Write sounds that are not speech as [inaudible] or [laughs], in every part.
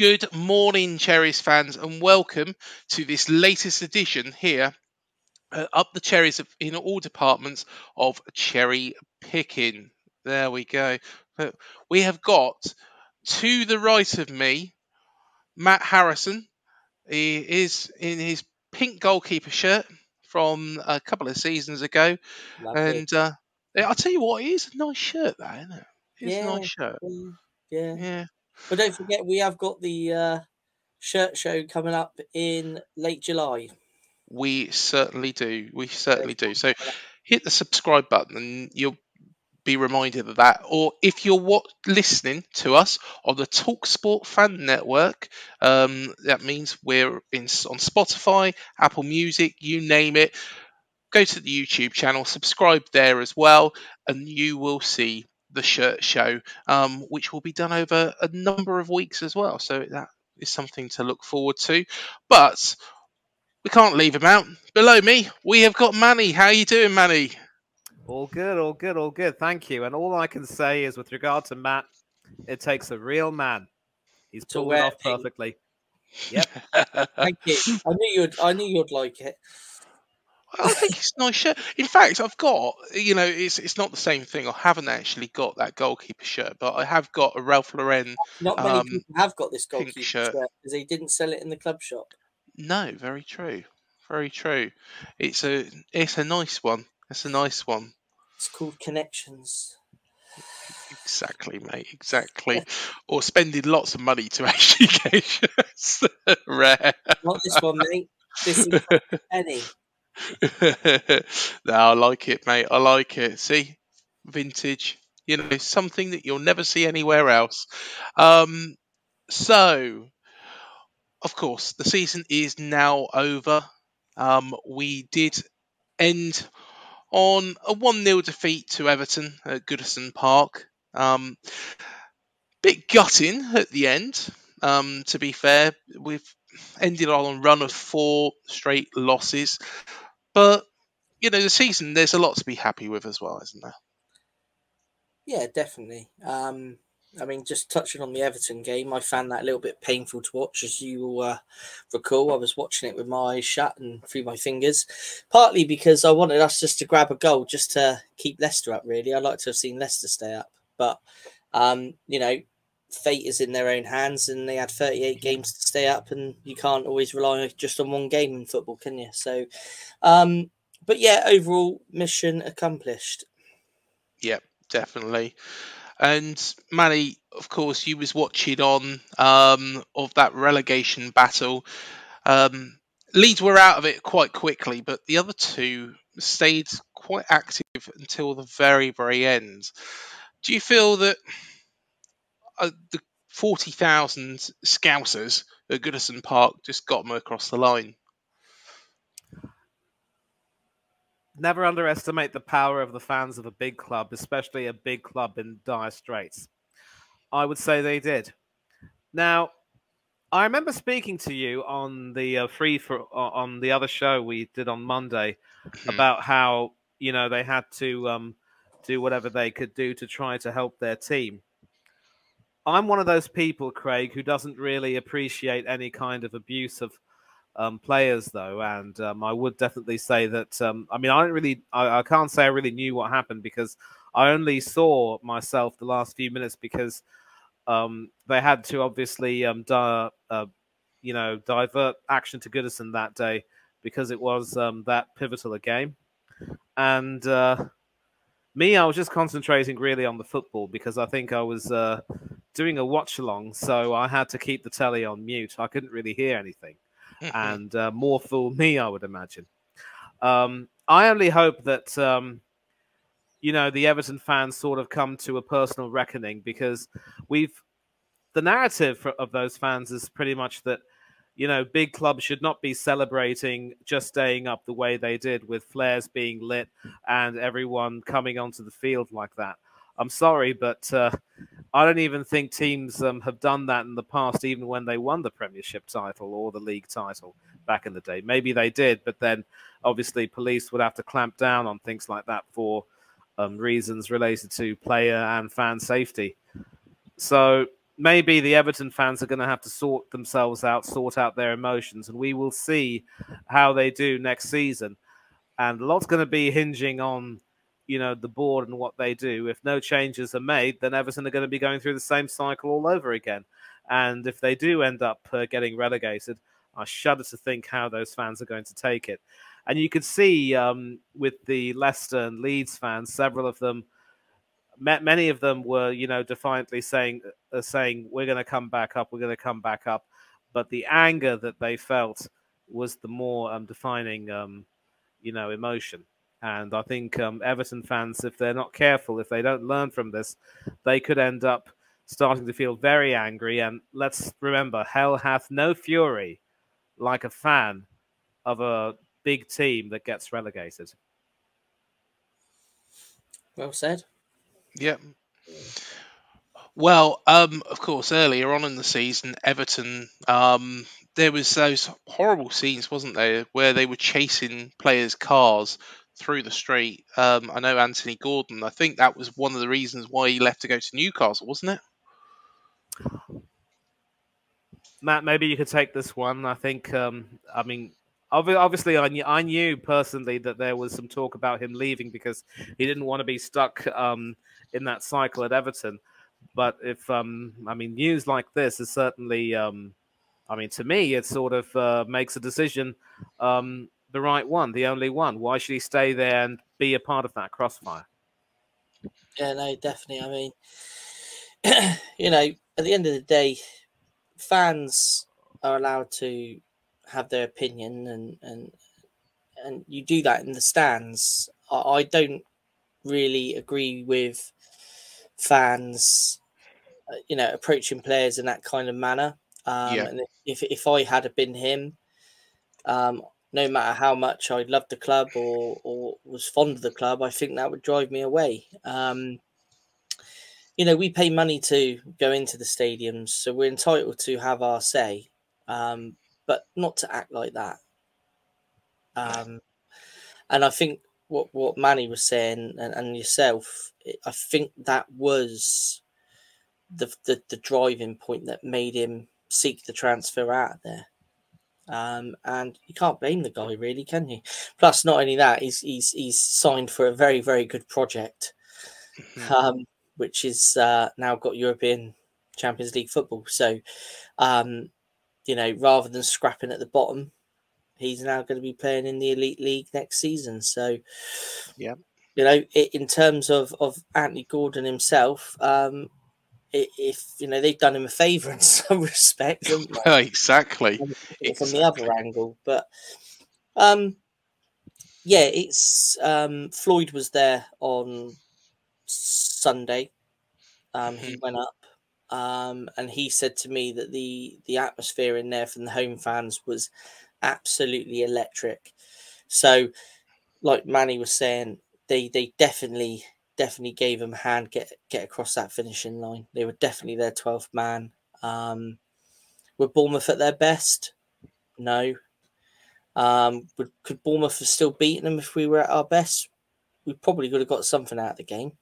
Good morning, Cherries fans, and welcome to this latest edition here uh, up the cherries of, in all departments of cherry picking. There we go. Uh, we have got to the right of me Matt Harrison. He is in his pink goalkeeper shirt from a couple of seasons ago, Lovely. and uh, I'll tell you what, it is a nice shirt, that isn't it? It's yeah, a nice shirt. yeah. Yeah. But don't forget, we have got the uh, shirt show coming up in late July. We certainly do. We certainly do. So hit the subscribe button and you'll be reminded of that. Or if you're what, listening to us on the TalkSport Fan Network, um, that means we're in on Spotify, Apple Music, you name it. Go to the YouTube channel, subscribe there as well, and you will see the shirt show, um, which will be done over a number of weeks as well. So that is something to look forward to. But we can't leave him out. Below me, we have got Manny. How are you doing, Manny? All good, all good, all good. Thank you. And all I can say is, with regard to Matt, it takes a real man. He's To pulled it off pink. perfectly. [laughs] Yep. Thank you. I knew you'd. I knew you'd like it. I think it's a nice shirt. In fact, I've got, you know, it's it's not the same thing. I haven't actually got that goalkeeper shirt, but I have got a Ralph Lauren. Not many Um, people have got this goalkeeper shirt. because they didn't sell it in the club shop. No, very true, very true. It's a it's a nice one. It's a nice one. It's called Connections. Exactly, mate. Exactly. or spending lots of money to [laughs] actually get shirts. [laughs] Rare. Not this one, mate. This is [laughs] Penny. [laughs] no, I like it, mate. I like it. See, vintage. You know, something that you'll never see anywhere else. Um, so, of course, the season is now over. Um, we did end on a 1 0 defeat to Everton at Goodison Park. Um, bit gutting at the end, um, to be fair. We've ended on a run of four straight losses. But, you know, the season, there's a lot to be happy with as well, isn't there? Yeah, definitely. Um, I mean, just touching on the Everton game, I found that a little bit painful to watch. As you will uh, recall, I was watching it with my eyes shut and through my fingers, partly because I wanted us just to grab a goal just to keep Leicester up, really. I'd like to have seen Leicester stay up. But, um, you know, fate is in their own hands and they had 38 games to stay up and you can't always rely just on one game in football, can you? So, um, but yeah, overall mission accomplished. Yep, definitely. And Manny, of course, you was watching on um, of that relegation battle. Um, Leeds were out of it quite quickly, but the other two stayed quite active until the very, very end. Do you feel that uh, the forty thousand Scousers at Goodison Park just got them across the line? Never underestimate the power of the fans of a big club, especially a big club in dire straits. I would say they did. Now, I remember speaking to you on the uh, free for on the other show we did on Monday Mhm. about how you know they had to um, do whatever they could do to try to help their team. I'm one of those people, Craig, who doesn't really appreciate any kind of abuse of um, players, though, and um, I would definitely say that. Um, I mean, I don't really, I, I can't say I really knew what happened because I only saw myself the last few minutes because um, they had to obviously, um, di- uh, you know, divert action to Goodison that day because it was um, that pivotal a game, and uh, me, I was just concentrating really on the football because I think I was uh, doing a watch along, so I had to keep the telly on mute. I couldn't really hear anything, and uh, more fool me, I would imagine. Um, I only hope that um, you know the Everton fans sort of come to a personal reckoning because we've the narrative for, of those fans is pretty much that you know big clubs should not be celebrating just staying up the way they did with flares being lit and everyone coming onto the field like that. I'm sorry, but uh, I don't even think teams um, have done that in the past, even when they won the Premiership title or the league title back in the day. Maybe they did, but then obviously police would have to clamp down on things like that for um, reasons related to player and fan safety. So maybe the Everton fans are going to have to sort themselves out, sort out their emotions, and we will see how they do next season. And a lot's going to be hinging on, you know, the board and what they do. If no changes are made, then Everton are going to be going through the same cycle all over again. And if they do end up uh, getting relegated, I shudder to think how those fans are going to take it. And you could see um, with the Leicester and Leeds fans, several of them many of them were, you know, defiantly saying, uh, saying, "We're going to come back up. We're going to come back up." But the anger that they felt was the more um, defining, um, you know, emotion. And I think um, Everton fans, if they're not careful, if they don't learn from this, they could end up starting to feel very angry. And let's remember, hell hath no fury like a fan of a big team that gets relegated. Well said. Yep. Well, um, of course, earlier on in the season, Everton, um, there was those horrible scenes, wasn't there, where they were chasing players' cars through the street. Um, I know Anthony Gordon. I think that was one of the reasons why he left to go to Newcastle, wasn't it? Matt, maybe you could take this one. I think, um, I mean, obviously, I knew, I knew personally that there was some talk about him leaving because he didn't want to be stuck um, in that cycle at Everton. But if, um, I mean, news like this is certainly, um, I mean, to me, it sort of uh, makes a decision um, the right one, the only one. Why should he stay there and be a part of that crossfire? Yeah, no, definitely. I mean, [clears throat] you know, at the end of the day, fans are allowed to have their opinion, and and and you do that in the stands. I, I don't really agree with fans, uh, you know, approaching players in that kind of manner. Um, Yeah. And if if I had been him, um, no matter how much I loved the club or or was fond of the club, I think that would drive me away. Um, you know, we pay money to go into the stadiums, so we're entitled to have our say, um, but not to act like that. Um, and I think what what Manny was saying and, and yourself, I think that was the, the the driving point that made him seek the transfer out there. Um, and you can't blame the guy, really, can you? Plus, not only that, he's he's he's signed for a very very good project, um, which is uh, now got European Champions League football. So, um, you know, rather than scrapping at the bottom, he's now going to be playing in the elite league next season. So, Yeah. you know, i in terms of of Anthony Gordon himself, um, if you know they've done him a favour in [laughs] some respect. Well, exactly. from, from the other angle. But um, yeah, it's um, Floyd was there on Sunday. Um, he went up, um, and he said to me that the the atmosphere in there from the home fans was absolutely electric. So, like Manny was saying, they they definitely definitely gave him a hand get get across that finishing line. They were definitely their twelfth man. Um, Were Bournemouth at their best? No. Um, would, could Bournemouth have still beaten them if we were at our best? We probably could have got something out of the game,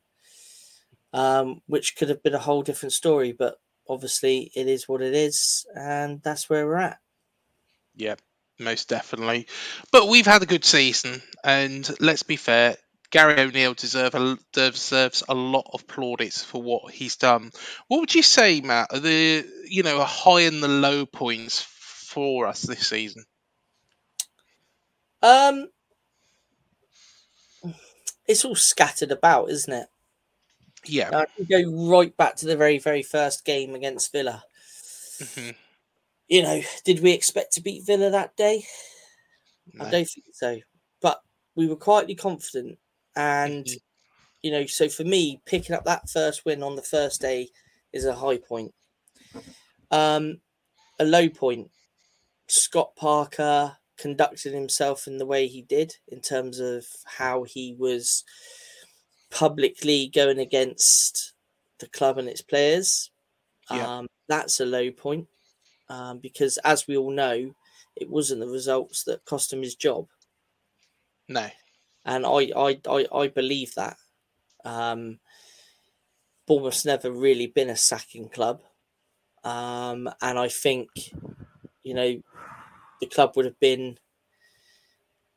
um, which could have been a whole different story. But obviously, it is what it is, and that's where we're at. Yeah, most definitely. But we've had a good season, and let's be fair, Gary O'Neill deserve a, deserves a lot of plaudits for what he's done. What would you say, Matt? Are the you know high and the low points for us this season? Um, it's all scattered about, isn't it? Yeah. I can go right back to the very, very first game against Villa. Mhm. You know, did we expect to beat Villa that day? I don't think so. But we were quietly confident. And, Mhm. you know, so for me, picking up that first win on the first day is a high point. Um, a low point, Scott Parker conducted himself in the way he did in terms of how he was publicly going against the club and its players. Yeah. Um, that's a low point um, because, as we all know, it wasn't the results that cost him his job, No. And I I I, I believe that. Um, Bournemouth's never really been a sacking club, um, and I think you know the club would have been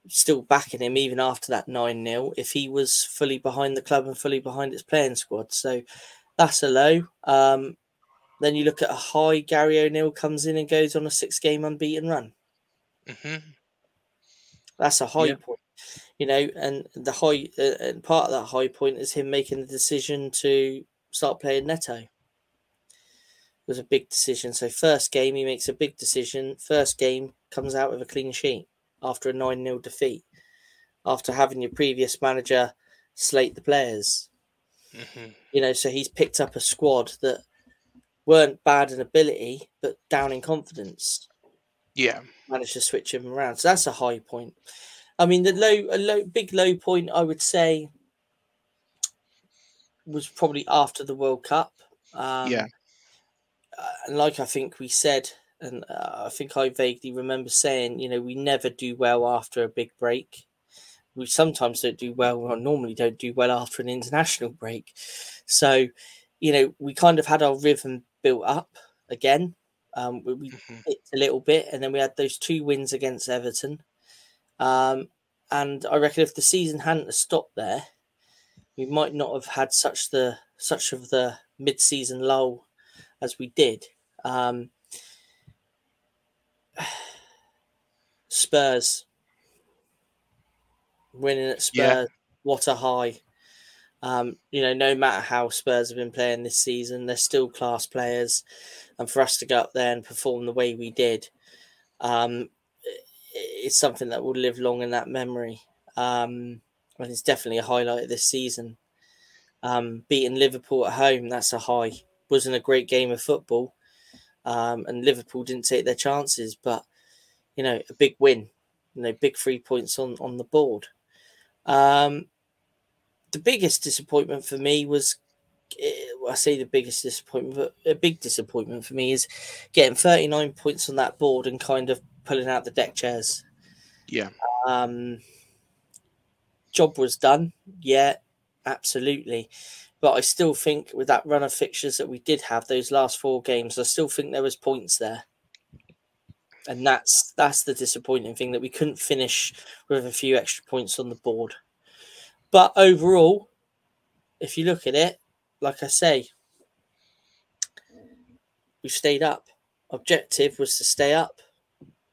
still backing him even after that 9 0 if he was fully behind the club and fully behind its playing squad. So that's a low. Um, then you look at a high, Gary O'Neill comes in and goes on a six game unbeaten run. hmm That's a high Yeah. point, you know, and the high, uh, and part of that high point is him making the decision to start playing Neto. It was a big decision. So, first game, he makes a big decision. First game comes out with a clean sheet after a 9 0 defeat, after having your previous manager slate the players. hmm You know, so he's picked up a squad that weren't bad in ability, but down in confidence Yeah. managed to switch him around. So that's a high point. I mean, the low, a low, big low point, I would say, was probably after the World Cup. Um, Yeah. uh, and like I think we said, and uh, I think I vaguely remember saying, you know, we never do well after a big break. We sometimes don't do well, or normally don't do well after an international break. So, you know, we kind of had our rhythm built up again. Um, we, we Mhm. dipped a little bit, and then we had those two wins against Everton. Um, and I reckon if the season hadn't stopped there, we might not have had such the such of the mid-season lull as we did. Um, [sighs] Spurs winning at Spurs, Yeah. what a high! Um, you know, no matter how Spurs have been playing this season, they're still class players, and for us to go up there and perform the way we did, um, it's something that will live long in that memory. Um, and it's definitely a highlight of this season. Um, beating Liverpool at home, that's a high. Wasn't a great game of football, um, and Liverpool didn't take their chances, but you know, a big win. You know, big three points on on the board. Um, the biggest disappointment for me was, eh, I say the biggest disappointment, but a big disappointment for me is getting 39 points on that board and kind of pulling out the deck chairs. Yeah. Um, job was done, yeah, absolutely. But I still think with that run of fixtures that we did have those last four games, I still think there was points there. And that's that's the disappointing thing that we couldn't finish with a few extra points on the board. But overall, if you look at it, like I say, we've stayed up. Objective was to stay up.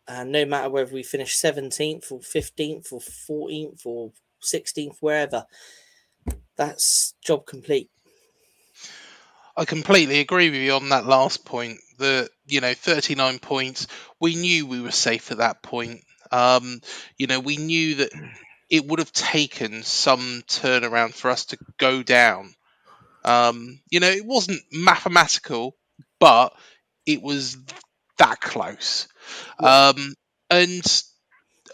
And no matter whether we finish 17th or 15th or 14th or 16th, wherever, that's job complete. I completely agree with you on that last point. That you know 39 points. We knew we were safe at that point. Um, you know we knew that it would have taken some turnaround for us to go down. Um, you know it wasn't mathematical, but it was that close. Um, and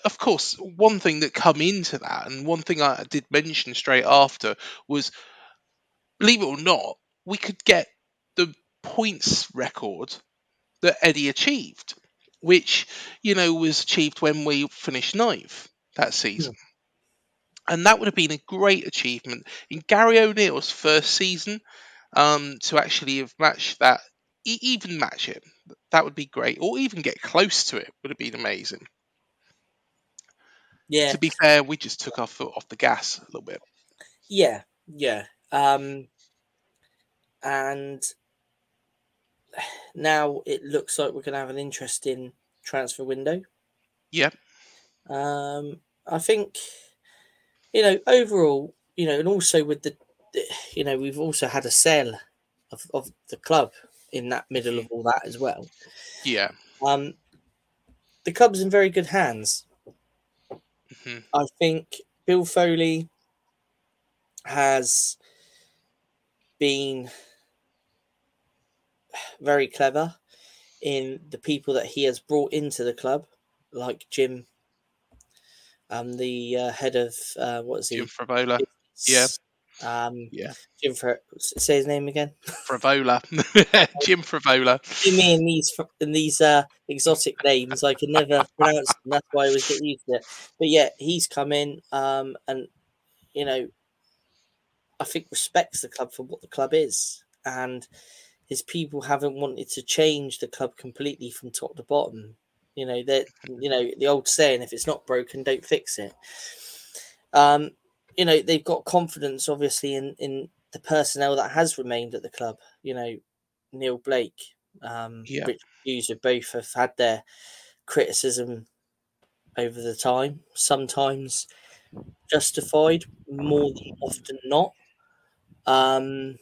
of course, one thing that come into that, and one thing I did mention straight after was, believe it or not, we could get the points record that Eddie achieved, which you know was achieved when we finished ninth that season. And that would have been a great achievement in Gary O'Neill's first season um, to actually have matched that, even match it. That would be great, or even get close to it would have been amazing. Yeah, To be fair, we just took our foot off the gas a little bit. yeah, yeah. Um, and now it looks like we're going to have an interesting transfer window. Yeah, Um, I think, you know, overall, you know, and also with the, the- you know, we've also had a sale of, of the club in that middle of all that as well. yeah, Um, the club's in very good hands. mhm, I think Bill Foley has been very clever in the people that he has brought into the club, like Jim, um, the uh, head of uh, what is he? Jim Frevola. yeah. Um, Yeah, Jim, Fr- say his name again. [laughs] Frevola. [laughs] Jim Frevola. me in these in these uh, exotic names. I can never [laughs] pronounce them. That's why I was getting used to it. But yeah, he's come in, um, and you know, I think respects the club for what the club is, and his people haven't wanted to change the club completely from top to bottom. You know that you know the old saying: if it's not broken, don't fix it. Um, you know they've got confidence, obviously, in in the personnel that has remained at the club. You know, Neill Blake, um, Yeah. Rich Hughes, have both have had their criticism over the time, sometimes justified, more than often not. Um,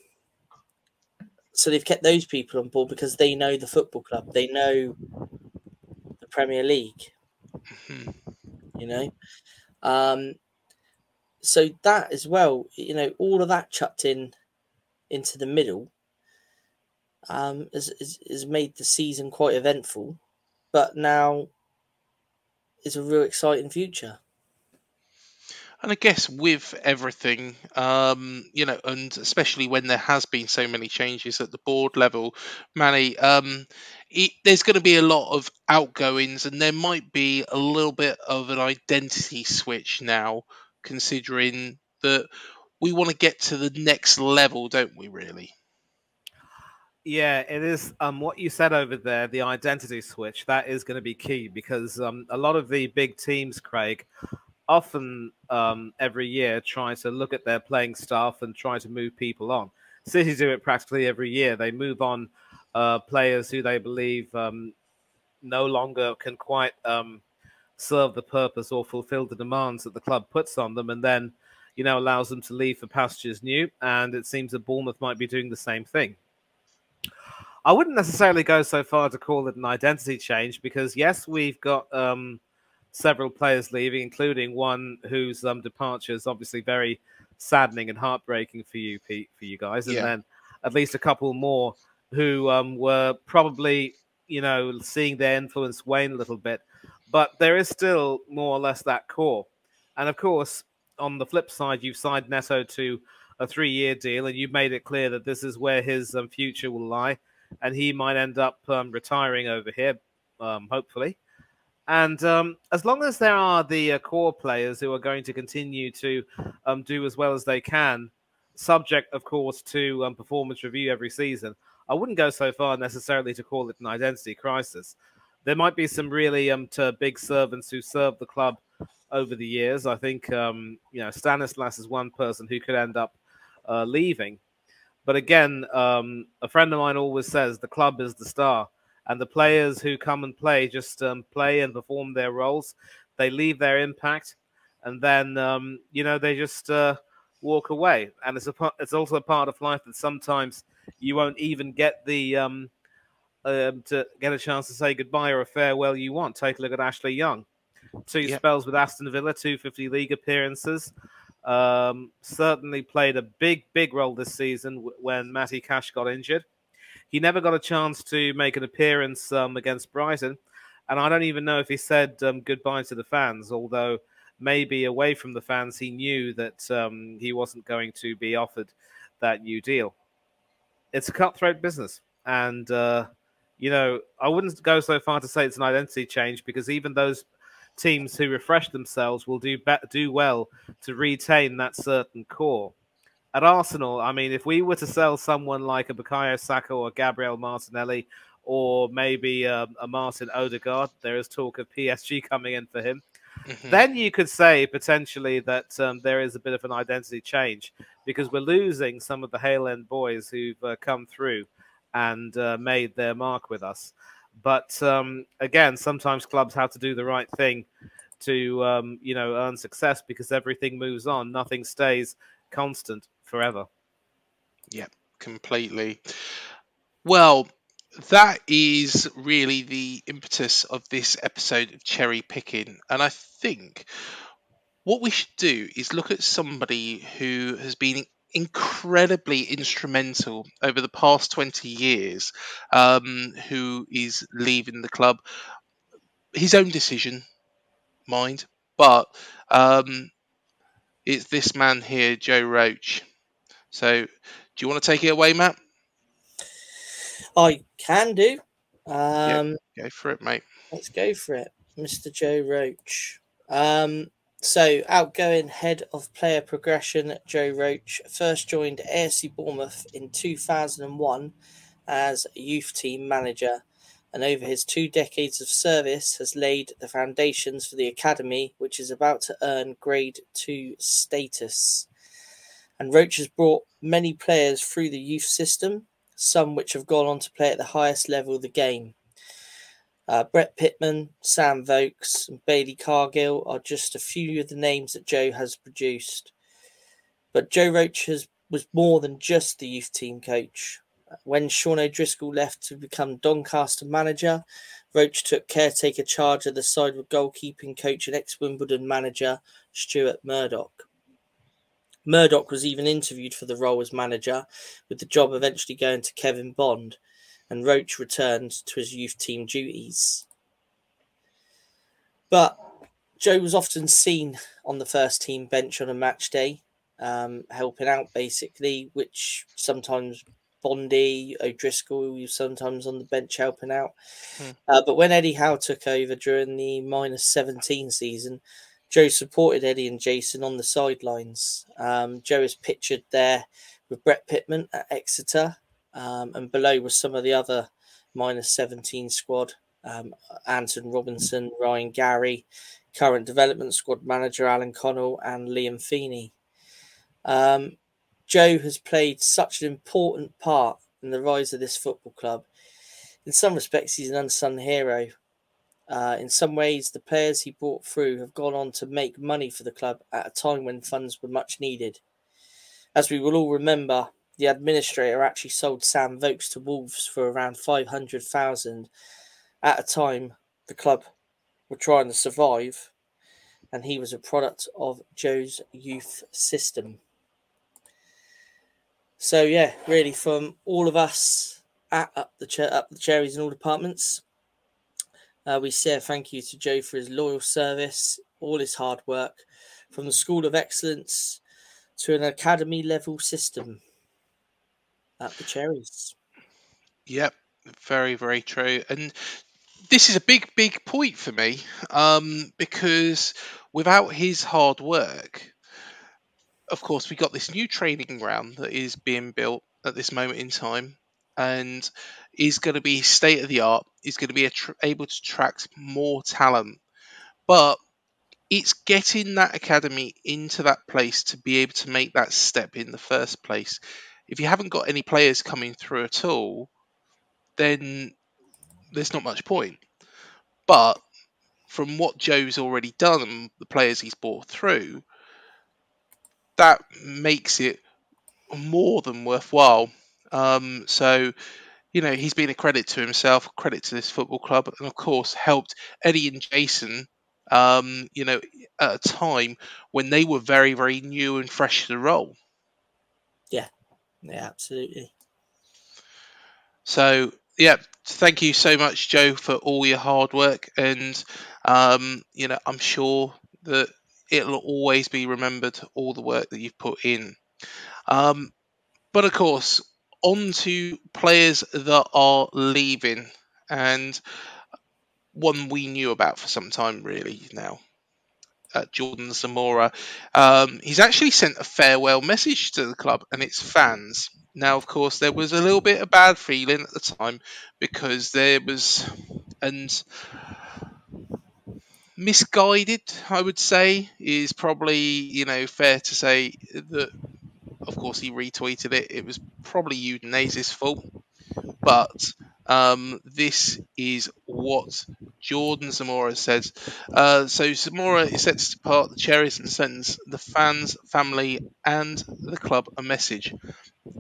so they've kept those people on board because they know the football club, they know the Premier League, Mhm. you know. Um, so that as well, you know, all of that chucked in into the middle um, has, has, has made the season quite eventful, but now is a real exciting future. And I guess with everything, um, you know, and especially when there has been so many changes at the board level, Manny, um, it, there's going to be a lot of outgoings, and there might be a little bit of an identity switch now, considering that we want to get to the next level, don't we? Really? Yeah, it is. Um, what you said over there, the identity switch, that is going to be key because um, a lot of the big teams, Craig, often um, every year try to look at their playing staff and try to move people on. City do it practically every year. They move on uh, players who they believe um, no longer can quite um, serve the purpose or fulfill the demands that the club puts on them, and then you know allows them to leave for pastures new. And it seems that Bournemouth might be doing the same thing. I wouldn't necessarily go so far to call it an identity change because yes, we've got um, several players leaving, including one whose um, departure is obviously very saddening and heartbreaking for you, Pete, for you guys, and Yeah. then at least a couple more who um, were probably, you know, seeing their influence wane a little bit. But there is still more or less that core, and of course, on the flip side, you've signed Neto to a three-year deal, and you've made it clear that this is where his um, future will lie, and he might end up um, retiring over here, um, hopefully. And um, as long as there are the uh, core players who are going to continue to um, do as well as they can, subject, of course, to um, performance review every season, I wouldn't go so far necessarily to call it an identity crisis. There might be some really um, big servants who served the club over the years. I think um, you know Stanislas is one person who could end up uh, leaving. But again, um, a friend of mine always says the club is the star, and the players who come and play just um, play and perform their roles. They leave their impact, and then um, you know they just uh, walk away. And it's a pa- it's also a part of life that sometimes you won't even get the um, um, to get a chance to say goodbye or a farewell you want. Take a look at Ashley Young. Two spells with Aston Villa, 250 league appearances. Um, certainly played a big, big role this season when Matty Cash got injured. He never got a chance to make an appearance um, against Brighton, and I don't even know if he said um, goodbye to the fans. Although maybe away from the fans, he knew that um, he wasn't going to be offered that new deal. It's a cutthroat business, and uh, you know, I wouldn't go so far to say it's an identity change because even those teams who refresh themselves will do be- do well to retain that certain core. At Arsenal, I mean, if we were to sell someone like a Bukayo Saka or Gabriel Martinelli or maybe um, a Martin Odegaard, there is talk of PSG [laughs] coming in for him. Mm-hmm. Then you could say potentially that um, there is a bit of an identity change because we're losing some of the Hale End boys who've uh, come through and uh, made their mark with us. But um, again, sometimes clubs have to do the right thing to um, you know earn success because everything moves on. Nothing stays constant forever. Yeah, completely. Well, that is really the impetus of this episode of cherry picking, and I think what we should do is look at somebody who has been incredibly instrumental over the past 20 years um, who is leaving the club. His own decision, mind, but um, it's this man here, Joe Roach. So, do you want to take it away, Matt? I can do. Um, yeah, go for it, mate. Let's go for it, Mr. Joe Roach. Um, so, outgoing head of player progression, Joe Roach, first joined AFC Bournemouth in 2001 as youth team manager, and over his two decades of service has laid the foundations for the academy, which is about to earn Grade 2 status. And Roach has brought many players through the youth system, some which have gone on to play at the highest level of the game. Uh, Brett Pitman, Sam Vokes, and Baily Cargill are just a few of the names that Joe has produced. But Joe Roach has, was more than just the youth team coach. When Sean O'Driscoll left to become Doncaster manager, Roach took caretaker charge of the side with goalkeeping coach and ex Wimbledon manager Stuart Murdoch. Murdoch was even interviewed for the role as manager, with the job eventually going to Kevin Bond and Roach returned to his youth team duties. But Joe was often seen on the first team bench on a match day, um, helping out basically, which sometimes Bondy, O'Driscoll, was sometimes on the bench helping out. Hmm. Uh, but when Eddie Howe took over during the minus 17 season, Joe supported Eddie and Jason on the sidelines. Um, Joe is pictured there with Brett Pitman at Exeter, um, and below was some of the other minus 17 squad um, Anton Robinson, Ryan Garry, current development squad manager Alan Connell, and Liam Feeney. Um, Joe has played such an important part in the rise of this football club. In some respects, he's an unsung hero. Uh, in some ways, the players he brought through have gone on to make money for the club at a time when funds were much needed. As we will all remember, the administrator actually sold Sam Vokes to Wolves for around 500,000 at a time the club were trying to survive and he was a product of Joe's youth system. So yeah, really from all of us at up the ch- up the cherries in all departments, uh, we say thank you to Joe for his loyal service, all his hard work, from the School of Excellence to an academy level system at the Cherries. Yep, very, very true. And this is a big, big point for me um, because without his hard work, of course, we got this new training ground that is being built at this moment in time and is going to be state of the art, is going to be able to attract more talent. But it's getting that academy into that place to be able to make that step in the first place if you haven't got any players coming through at all, then there's not much point. But from what Joe's already done the players he's brought through, that makes it more than worthwhile. Um, so, you know, he's been a credit to himself, credit to this football club, and of course helped Eddie and Jason. Um, you know, at a time when they were very, very new and fresh to the role. Yeah, absolutely. So, yeah, thank you so much, Joe, for all your hard work. And, um, you know, I'm sure that it'll always be remembered, all the work that you've put in. Um, but of course, on to players that are leaving and one we knew about for some time, really. Now, uh, Jordan Zemura, um, he's actually sent a farewell message to the club and its fans. Now, of course, there was a little bit of bad feeling at the time because there was and misguided. I would say is probably you know fair to say that. Of course, he retweeted it. It was probably Udinese's fault, but um, this is what Jordan Zemura says. Uh, so Zemura is set to depart the Cherries and sends the fans, family, and the club a message.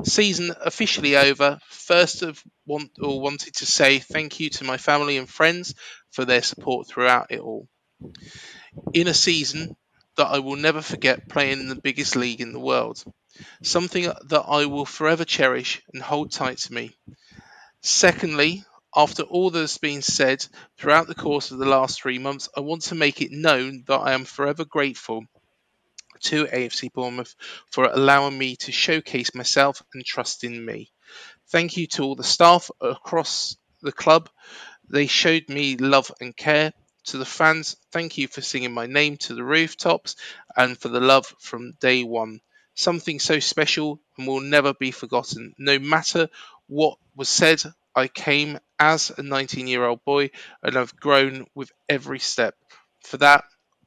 Season officially over. First of want or wanted to say thank you to my family and friends for their support throughout it all. In a season that I will never forget playing in the biggest league in the world. Something that I will forever cherish and hold tight to me. Secondly, after all that has been said throughout the course of the last three months, I want to make it known that I am forever grateful to AFC Bournemouth for allowing me to showcase myself and trust in me. Thank you to all the staff across the club. They showed me love and care. To the fans, thank you for singing my name to the rooftops and for the love from day one. Something so special and will never be forgotten. No matter what was said, I came as a 19 year old boy and I've grown with every step. For that,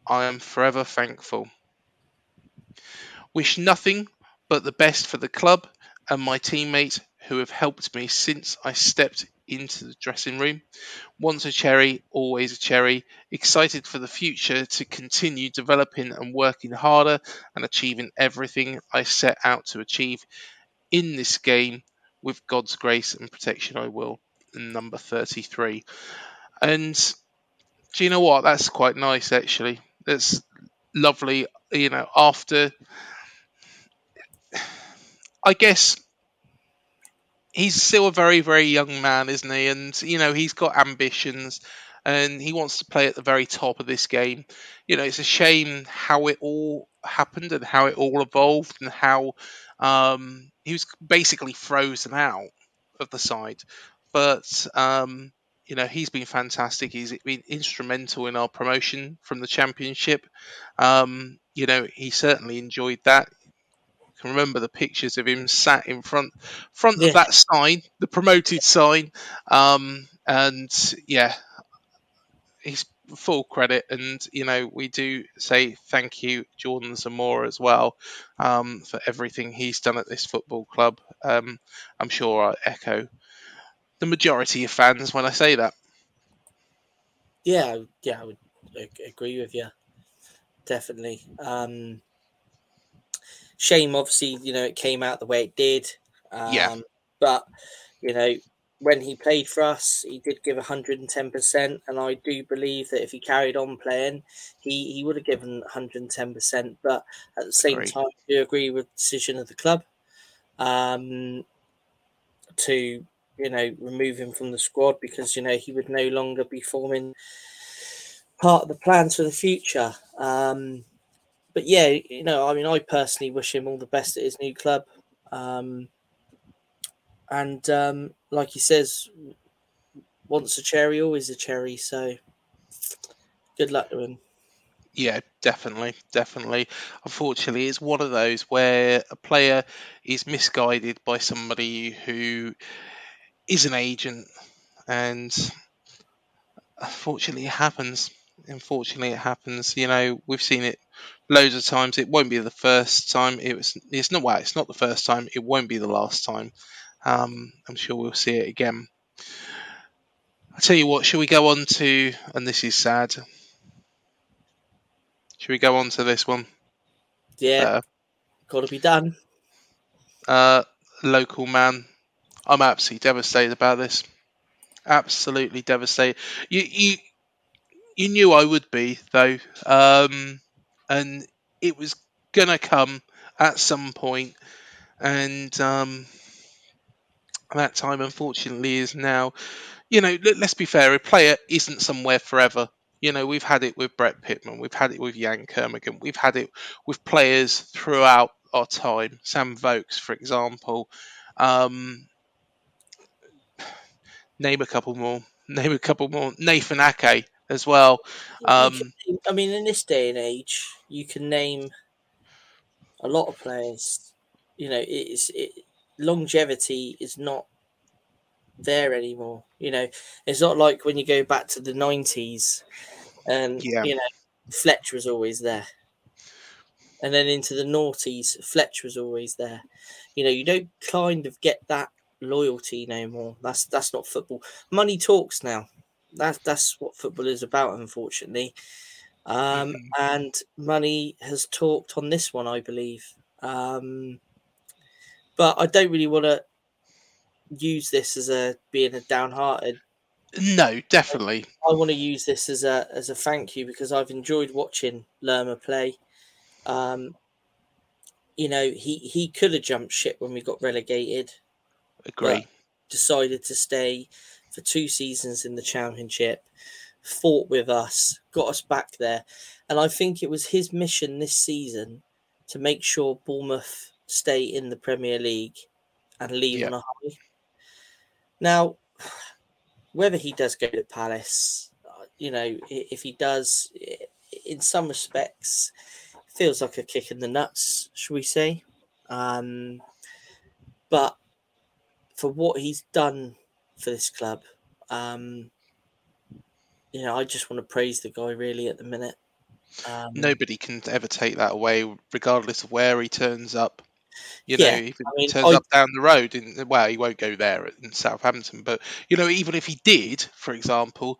I am forever thankful. Wish nothing but the best for the club and my teammates who have helped me since I stepped into the dressing room. Once a cherry, always a cherry. Excited for the future to continue developing and working harder and achieving everything I set out to achieve in this game with God's grace and protection, I will. Number 33. And do you know what? That's quite nice, actually. That's lovely. You know, after. I guess he's still a very, very young man, isn't he? And, you know, he's got ambitions and he wants to play at the very top of this game. You know, it's a shame how it all happened and how it all evolved and how um, he was basically frozen out of the side. But um, you know he's been fantastic. He's been instrumental in our promotion from the championship. Um, you know he certainly enjoyed that. I can remember the pictures of him sat in front front yeah. of that sign, the promoted sign, um, and yeah, he's full credit, and you know we do say thank you, Jordan Zemura, as well, um, for everything he's done at this football club. Um, I'm sure I echo the majority of fans when I say that. Yeah, yeah, I would agree with you. Definitely. Um, shame, obviously, you know, it came out the way it did. Um, yeah. But you know, when he played for us, he did give 110%. And I do believe that if he carried on playing, he, he would have given 110%. But at the same Great. time, I do agree with the decision of the club um, to, you know, remove him from the squad because, you know, he would no longer be forming part of the plans for the future. Um, but yeah, you know, I mean, I personally wish him all the best at his new club. Um, and um, like he says, once a cherry, always a cherry. So good luck to him. Yeah, definitely, definitely. Unfortunately, it's one of those where a player is misguided by somebody who is an agent, and unfortunately, it happens. Unfortunately, it happens. You know, we've seen it loads of times. It won't be the first time. It was. It's not. Well, it's not the first time. It won't be the last time. Um, I'm sure we'll see it again. I tell you what, shall we go on to, and this is sad. Should we go on to this one? Yeah, uh, got to be done. Uh, local man, I'm absolutely devastated about this. Absolutely devastated. You, you, you knew I would be though, um, and it was gonna come at some point, and um, that time, unfortunately, is now. You know, let's be fair. A player isn't somewhere forever. You know, we've had it with Brett Pitman, we've had it with Yann Kermorgant, we've had it with players throughout our time. Sam Vokes, for example. Um, name a couple more. name a couple more. Nathan Ake as well. Um, I mean, in this day and age, you can name a lot of players. You know, it's it, longevity is not there anymore. You know, it's not like when you go back to the nineties, and Yeah. you know, Fletch was always there, and then into the noughties, Fletch was always there. You know, you don't kind of get that loyalty no more. That's that's not football. Money talks now. That's that's what football is about, unfortunately. Um, Mhm. And money has talked on this one, I believe. Um, but I don't really want to use this as a being a downhearted. no, definitely. I want to use this as a as a thank you because I've enjoyed watching Lerma play. Um, you know, he he could have jumped ship when we got relegated. Agree. decided to stay for two seasons in the championship, fought with us, got us back there. And I think it was his mission this season to make sure Bournemouth stay in the Premier League and leave Yeah. on a high. Now, whether he does go to Palace, uh, you know, if he does, in some respects, feels like a kick in the nuts, shall we say? Um, but for what he's done for this club, um, you know, I just want to praise the guy really at the minute. Um, Nobody can ever take that away, regardless of where he turns up. You know, Yeah, if he I mean, turns I- up down the road, in, well, he won't go there in Southampton. But you know, even if he did, for example,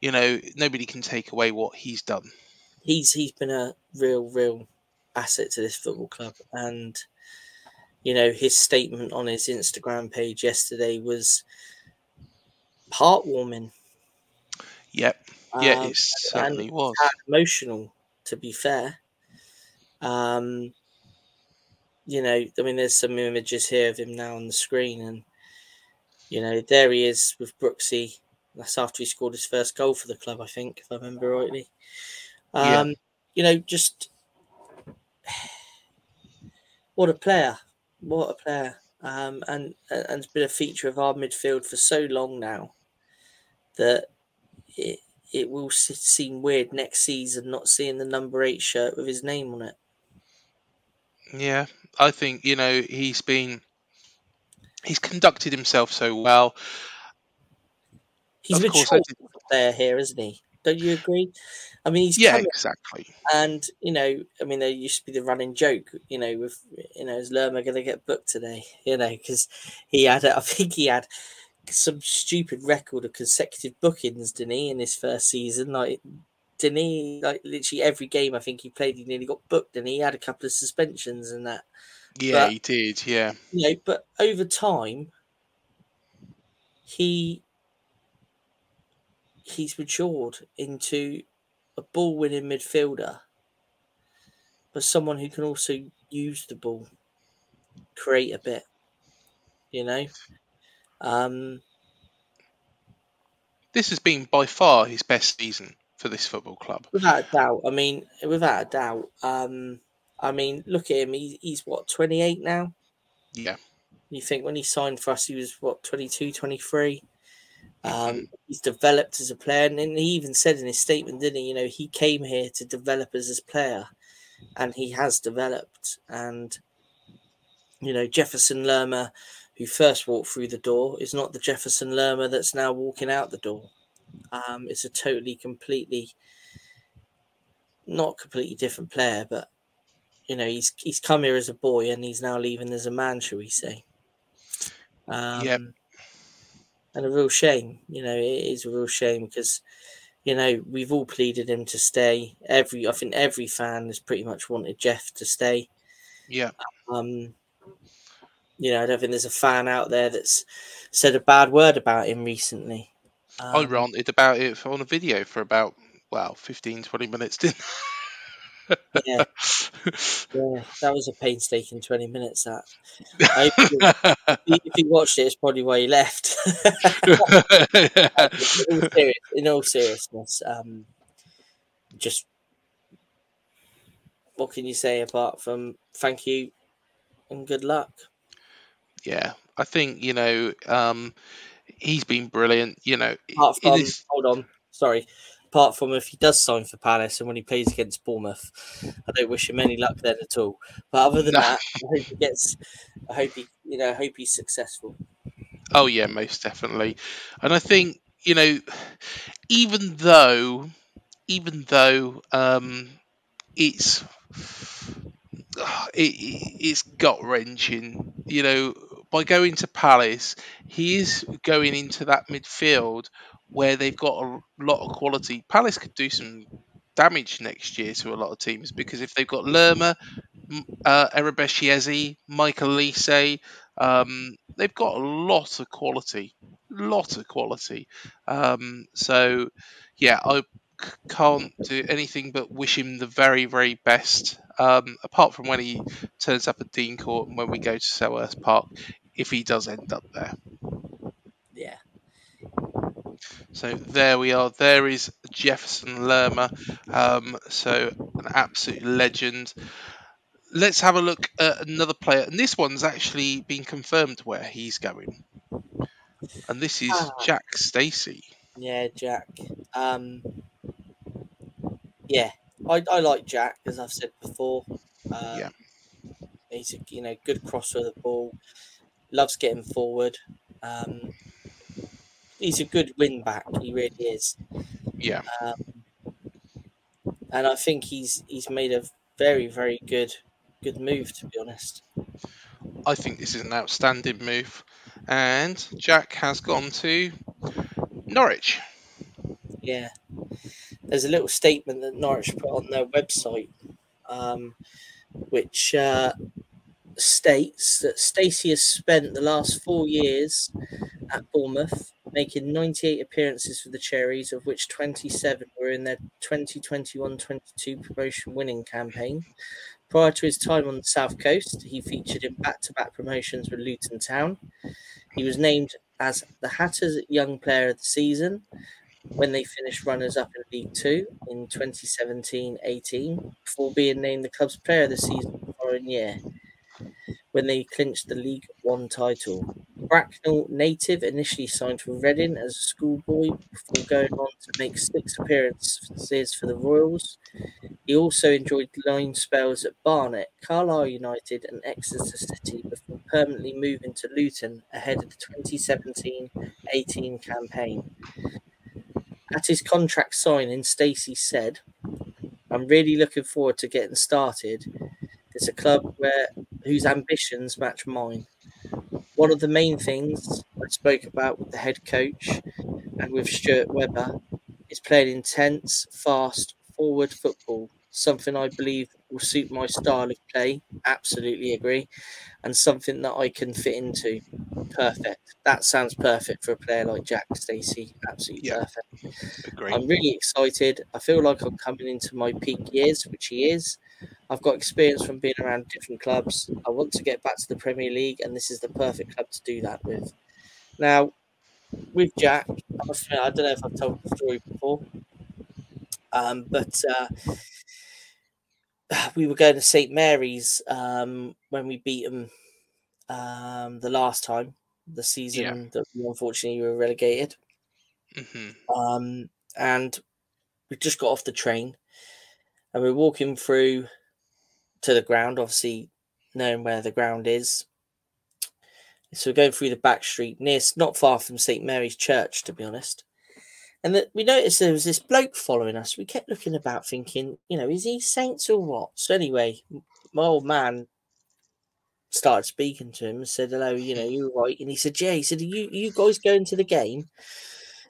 you know, nobody can take away what he's done. he's he's been a real real asset to this football club and you know his statement on his instagram page yesterday was heartwarming Yep. Yeah, um, it certainly was. emotional to be fair um you know i mean there's some images here of him now on the screen and you know there he is with brooksy. That's after he scored his first goal for the club i think if i remember rightly. Yeah. um you know just [sighs] what a player. What a player. Um and and and it's been a feature of our midfield for so long now that it it will seem weird next season not seeing the number eight shirt with his name on it. Yeah, I think you know he's been he's conducted himself so well. He's Of a course, player here, isn't he? Don't you agree? I mean, he's Yeah, exactly. and you know, I mean, there used to be the running joke, you know, with you know, is Lerma going to get booked today? You know, because he had, [laughs] I think he had some stupid record of consecutive bookings, didn't he, in his first season? Like, he? Like, literally every game I think he played, he nearly got booked, and he had a couple of suspensions and that. Yeah, But- he did. Yeah, you know, but over time, he he's matured into a ball-winning midfielder, but someone who can also use the ball, create a bit. You know, um, this has been by far his best season for this football club. without a doubt. I mean, without a doubt. Um, I mean, look at him. He, he's what twenty-eight now. Yeah, You think when he signed for us, he was what 22, 23? Um, he's developed as a player, and he even said in his statement, didn't he? You know, he came here to develop as his player, and he has developed. And you know, Jefferson Lerma, who first walked through the door, is not the Jefferson Lerma that's now walking out the door. Um, it's a totally, completely, not completely different player, but you know, he's he's come here as a boy, and he's now leaving as a man, shall we say? Um, And a real shame, you know, it is a real shame because, you know, we've all pleaded him to stay. Every, I think every fan has pretty much wanted Jeff to stay. yeah. Um, you know, I don't think there's a fan out there that's said a bad word about him recently. I Um, ranted about it on a video for about well 15, 20 minutes. Didn't yeah, [laughs] yeah, that was a painstaking 20 minutes. That I [laughs] if you watched it, it's probably why you left. in, all serious, [laughs] in all seriousness, um, just what can you say apart from thank you and good luck? yeah, I think you know um, he's been brilliant. You know, Apart from, is- hold on, sorry. Apart from if he does sign for Palace and when he plays against Bournemouth, I don't wish him any luck then at all. But other than No. that, I hope he gets. I hope he, you know, I hope he's successful. Oh yeah, most definitely. And I think you know, even though, even though um, it's it, [sighs] it- it's gut wrenching, you know, by going to Palace, he is going into that midfield where they've got a lot of quality. Palace could do some damage next year to a lot of teams because if they've got Lerma, uh, Eberechi Eze, Michael Olise, um, they've got a lot of quality, lot of quality. Um, so, yeah, I can't do anything but wish him the very, very best. Um, apart from when he turns up at Dean Court and when we go to Selhurst Park, if he does end up there. Yeah. So there we are. There is Jefferson Lerma. Um, so an absolute legend. Let's have a look at another player, and this one's actually been confirmed where he's going. And this is Ah. Jack Stacey. Yeah, Jack. Um, yeah, I, I like Jack as I've said before. Um, Yeah. he's a you know good crosser of the ball. Loves getting forward. Um, he's a good wing back. He really is. Yeah, Um, and I think he's he's made a very very good good move to be honest. I think this is an outstanding move. And Jack has gone to Norwich. Yeah. There's a little statement that Norwich put on their website, um, which uh, states that Stacey has spent the last four years at Bournemouth, making 98 appearances for the Cherries, of which 27 were in their 2021 22 promotion winning campaign. Prior to his time on the South Coast, he featured in back to back promotions with Luton Town. He was named as the Hatters Young Player of the Season when they finished runners up in League Two in 2017 18, before being named the club's player of the season the following year when they clinched the League One title. Bracknell native initially signed for Reading as a schoolboy before going on to make six appearances for the Royals. He also enjoyed loan spells at Barnet, Carlisle United, and Exeter City before permanently moving to Luton ahead of the 2017 18 campaign. At his contract signing, Stacey said, I'm really looking forward to getting started. It's a club where whose ambitions match mine. One of the main things I spoke about with the head coach and with Stuart Webber is playing intense, fast, forward football, something I believe will suit my style of play. Absolutely agree. And something that I can fit into. Perfect. That sounds perfect for a player like Jack Stacey. Absolutely Yeah. perfect. Agree. I'm really excited. I feel like I'm coming into my peak years, which he is. I've got experience from being around different clubs. I want to get back to the Premier League, and this is the perfect club to do that with. Now, with Jack, I I don't know if I've told the story before, um, but uh, [sighs] we were going to St Mary's um, when we beat them um, the last time, the season that we unfortunately were relegated. hmm Um, and we just got off the train and we're walking through to the ground, obviously knowing where the ground is. So we're going through the back street, near not far from St Mary's Church, to be honest. And that we noticed there was this bloke following us. We kept looking about, thinking, you know, is he saints or what? So anyway, my old man started speaking to him and said, "Hello, you know, you right?" And he said, "Yeah." He said, "Are you you guys going to the game?"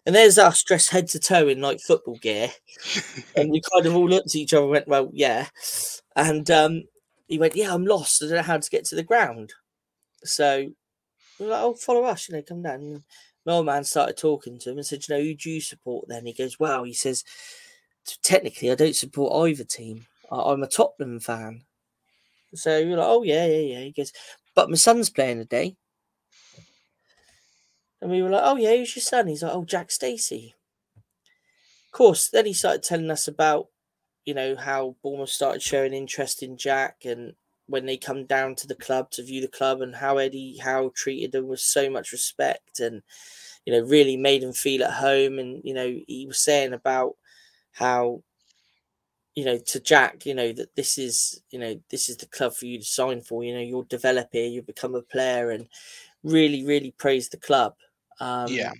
And there's us dressed head to toe in like football gear, and we kind of all looked at each other and went, "Well, yeah." And um, he went, "Yeah, I'm lost. I don't know how to get to the ground." So we were like, "Oh, follow us, you know, come down." My old man started talking to him and said, "You know, who do you support?" Then he goes, "Well," he says, "Technically, I don't support either team. I- I'm a Tottenham fan." So we're like, "Oh yeah, yeah, yeah." He goes, "But my son's playing today." And we were like, "Oh yeah, who's your son?" He's like, "Oh, Jack Stacey." Of course, then he started telling us about, you know, how Bournemouth started showing interest in Jack, and when they come down to the club to view the club, and how Eddie Howe treated them with so much respect, and you know, really made them feel at home. And you know, he was saying about how you know to Jack, you know that this is you know this is the club for you to sign for. You know, you'll develop here, you'll become a player, and really, really praised the club. Um, Yeah.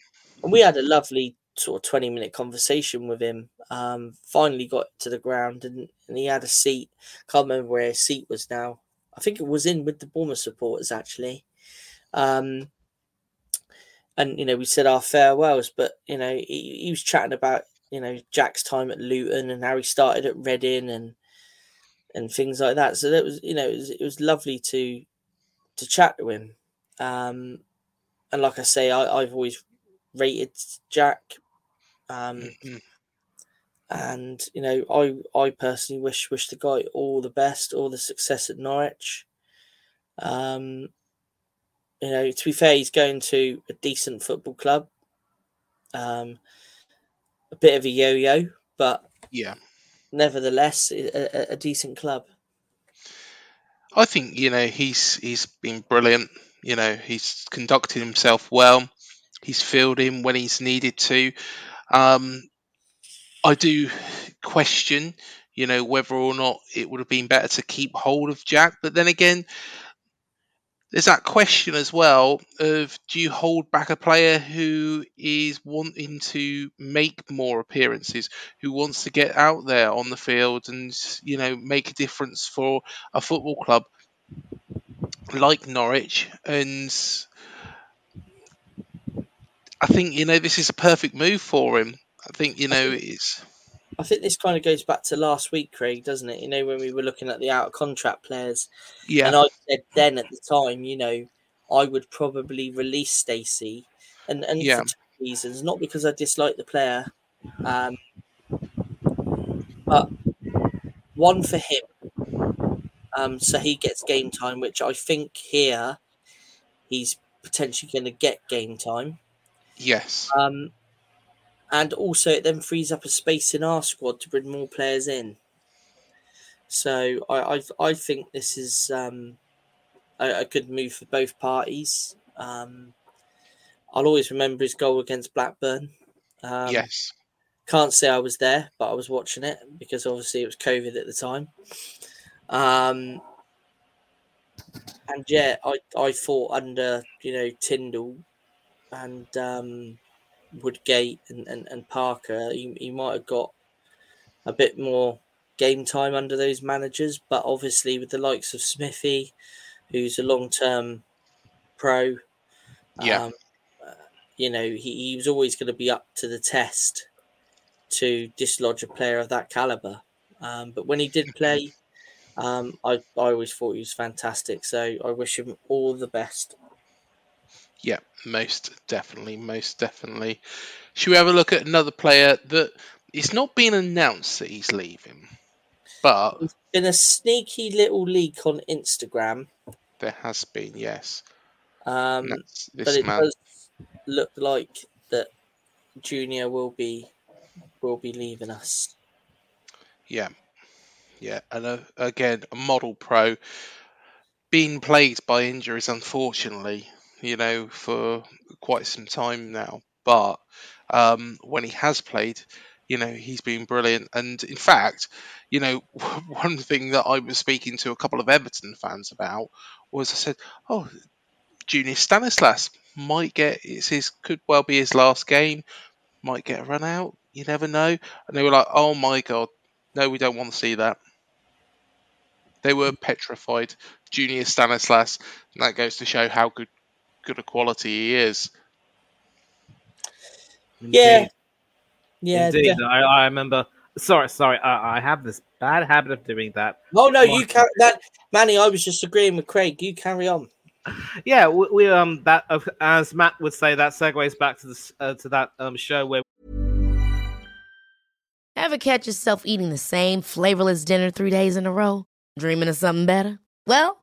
and we had a lovely sort of 20 minute conversation with him. Um, finally got to the ground and, and he had a seat. Can't remember where his seat was now. I think it was in with the Bournemouth supporters actually. Um, and you know, we said our farewells, but you know, he, he was chatting about you know Jack's time at Luton and how he started at Reading and and things like that. So that was you know it was, it was lovely to to chat to him. Um, and like I say, I, I've always rated Jack. Um, Mhm. and you know, I I personally wish wish the guy all the best, all the success at Norwich. Um, you know, to be fair, he's going to a decent football club. Um, a bit of a yo-yo, but Yeah. nevertheless, a, a, a decent club. I think you know he's he's been brilliant. You know he's conducted himself well. He's filled in when he's needed to. Um, I do question, you know, whether or not it would have been better to keep hold of Jack. But then again, there's that question as well of do you hold back a player who is wanting to make more appearances, who wants to get out there on the field and you know make a difference for a football club like Norwich and I think you know this is a perfect move for him. I think you know it's I think this kind of goes back to last week, Craig, doesn't it? You know, when we were looking at the out of contract players, yeah and I said then at the time, you know, I would probably release Stacey, and and Yeah. for two reasons, not because I dislike the player, um, but one for him, um, so he gets game time, which I think here he's potentially going to get game time. Yes Um, and also, it then frees up a space in our squad to bring more players in. So I I, I think this is um, a, a good move for both parties. Um, I'll always remember his goal against Blackburn. Um, yes Can't say I was there, but I was watching it because obviously it was COVID at the time. Um, and yeah, I, I thought under you know Tindall and um, Woodgate and, and, and Parker, you, he might have got a bit more game time under those managers. But obviously, with the likes of Smithy, who's a long term pro, Yeah. um, you know, he, he was always going to be up to the test to dislodge a player of that caliber. Um, but when he did [laughs] play, um, I, I always thought he was fantastic. So I wish him all the best. Yeah most definitely most definitely. Should we have a look at another player that it's not been announced that he's leaving, but Been a sneaky little leak on Instagram, there has been yes. um, but it man. does look like that Junior will be will be leaving us. Yeah, yeah, and uh, again, a model pro being plagued by injuries, unfortunately, you know, for quite some time now. But um, when he has played, you know, he's been brilliant. And in fact, you know, [laughs] one thing that I was speaking to a couple of Everton fans about was I said, "Oh, Junior Stanislas might get it's his could well be his last game, might get a run out. You never know." And they were like, "Oh my god, no, we don't want to see that." They were petrified. Junior Stanislas, and that goes to show how good good a quality he is. Yeah, Indeed. yeah. Indeed. de- I, I remember. Sorry, sorry. I, I have this bad habit of doing that. oh no, you Like- carry that, Manny. I was just agreeing with Craig. You carry on. Yeah, we, we um that uh, as Matt would say that segues back to this uh, to that um show where Ever catch yourself eating the same flavorless dinner three days in a row? Dreaming of something better? Well,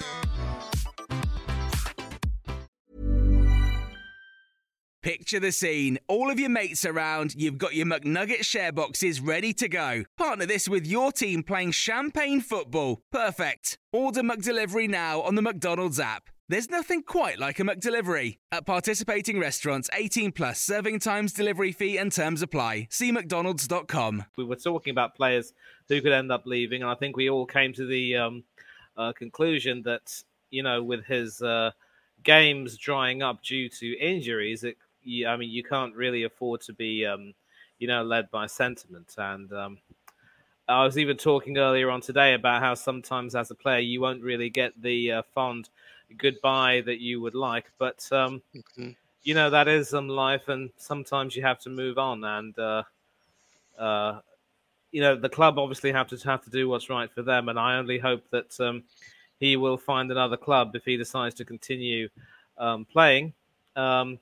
Picture the scene. All of your mates around, you've got your McNugget share boxes ready to go. Partner this with your team playing champagne football. Perfect. Order McDelivery now on the McDonald's app. There's nothing quite like a McDelivery. At participating restaurants, 18 plus serving times, delivery fee, and terms apply. See McDonald's.com. We were talking about players who could end up leaving, and I think we all came to the um, uh, conclusion that, you know, with his uh, games drying up due to injuries, it you, I mean, you can't really afford to be, um, you know, led by sentiment. And um, I was even talking earlier on today about how sometimes as a player you won't really get the uh, fond goodbye that you would like, but um, Mm-hmm. you know that is um, life, and sometimes you have to move on. And uh, uh, you know the club obviously have to have to do what's right for them. And I only hope that um, he will find another club if he decides to continue um, playing. Um,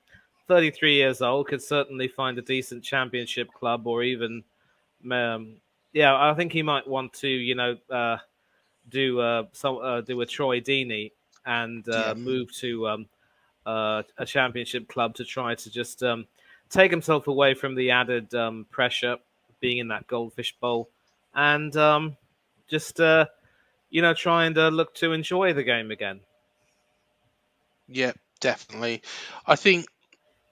33 years old, could certainly find a decent championship club or even, um, yeah, I think he might want to, you know, uh, do uh, some uh, do a Troy Deeney and uh, Yeah. move to um, uh, a championship club to try to just um, take himself away from the added um, pressure being in that goldfish bowl and um, just uh, you know try and uh, look to enjoy the game again. Yeah, definitely. I think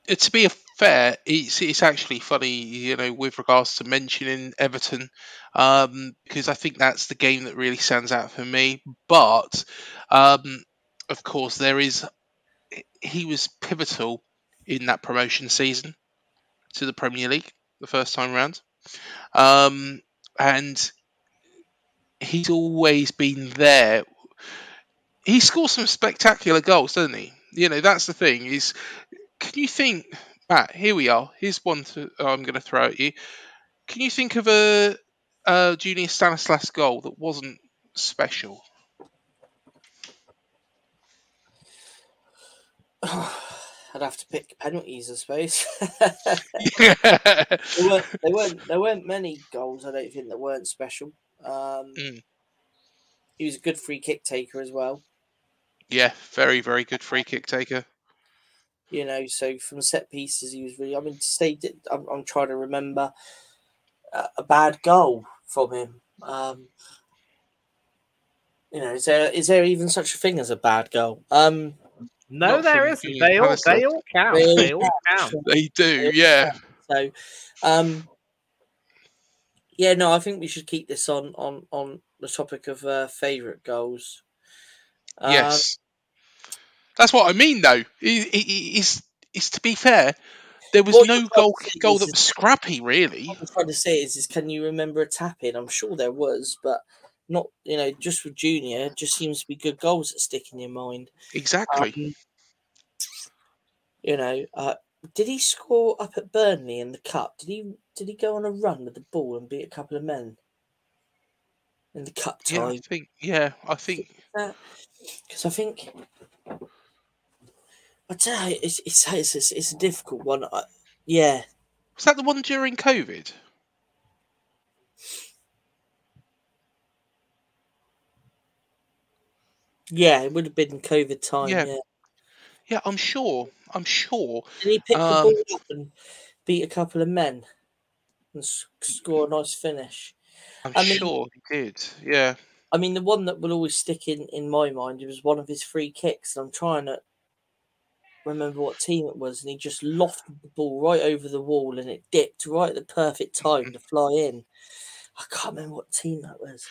to be fair, it's it's actually funny, you know, with regards to mentioning Everton, um, because I think that's the game that really stands out for me. But um, of course, there is he was pivotal in that promotion season to the Premier League the first time round, um, and he's always been there he scores some spectacular goals, doesn't he? You know, that's the thing. Is can you think, Matt? Here we are. Here's one to, I'm going to throw at you. Can you think of a, a Junior Stanislas goal that wasn't special? [sighs] I'd have to pick penalties, I suppose. yeah, [laughs] there, weren't, there weren't there weren't many goals. I don't think that weren't special. Um, Mm. He was a good free kick taker as well. Yeah, very, very good free kick taker. You know, so from set pieces, he was really. I mean, to say, I'm, I'm trying to remember a, a bad goal from him. Um, you know, is there is there even such a thing as a bad goal? Um, No, Not there from isn't. They all they all count. They all They all count. count. They do, yeah. So, um, yeah, no, I think we should keep this on on on the topic of uh, favorite goals. Um, Yes, that's what I mean. Though, is is is to be fair, there was What no goal trying to say goal that was scrappy, really. What I'm trying to say is, is can you remember a tap in? I'm sure there was, but not. You know, just with Junior, it just seems to be good goals that stick in your mind. Exactly. Um, you know, uh, did he score up at Burnley in the cup? Did he? Did he go on a run with the ball and beat a couple of men in the cup Yeah, I think. Yeah, I think. Because I think. I tell you, it's it's it's, it's, a difficult one. I, yeah, Was that the one during COVID? yeah, it would have been COVID time. Yeah. Yeah, Yeah, I'm sure. I'm sure. Did he pick Um, the ball up and beat a couple of men and score a nice finish? I'm I mean- sure he did. Yeah. I mean, the one that will always stick in in my mind it was one of his free kicks, and I'm trying to remember what team it was, and he just lofted the ball right over the wall, and it dipped right at the perfect time to fly in. I can't remember what team that was.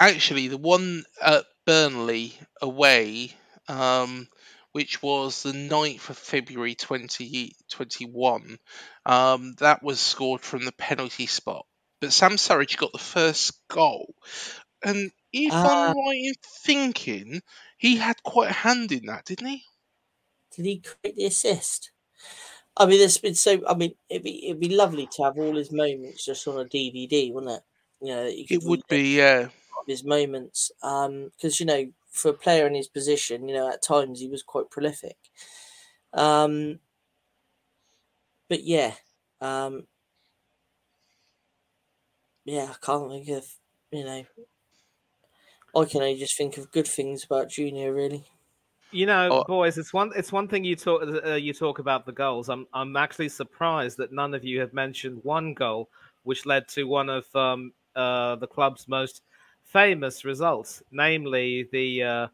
Actually, the one at Burnley away, um, which was the 9th of February 2021, um, that was scored from the penalty spot. But Sam Surridge got the first goal. And if Ah. I'm right in thinking, he had quite a hand in that, didn't he? Did he create the assist? I mean, there's been so. I mean, it'd be it'd be lovely to have all his moments just on a DVD, wouldn't it? You know, you It would be, yeah. his moments. Um, because you know, for a player in his position, you know, at times he was quite prolific. Um, but yeah, um, yeah, I can't think of you know. I can only just think of good things about Junior, really. You know, Oh. boys, it's one it's one thing you talk uh, you talk about the goals. I'm I'm actually surprised that none of you have mentioned one goal which led to one of um, uh, the club's most famous results, namely the uh,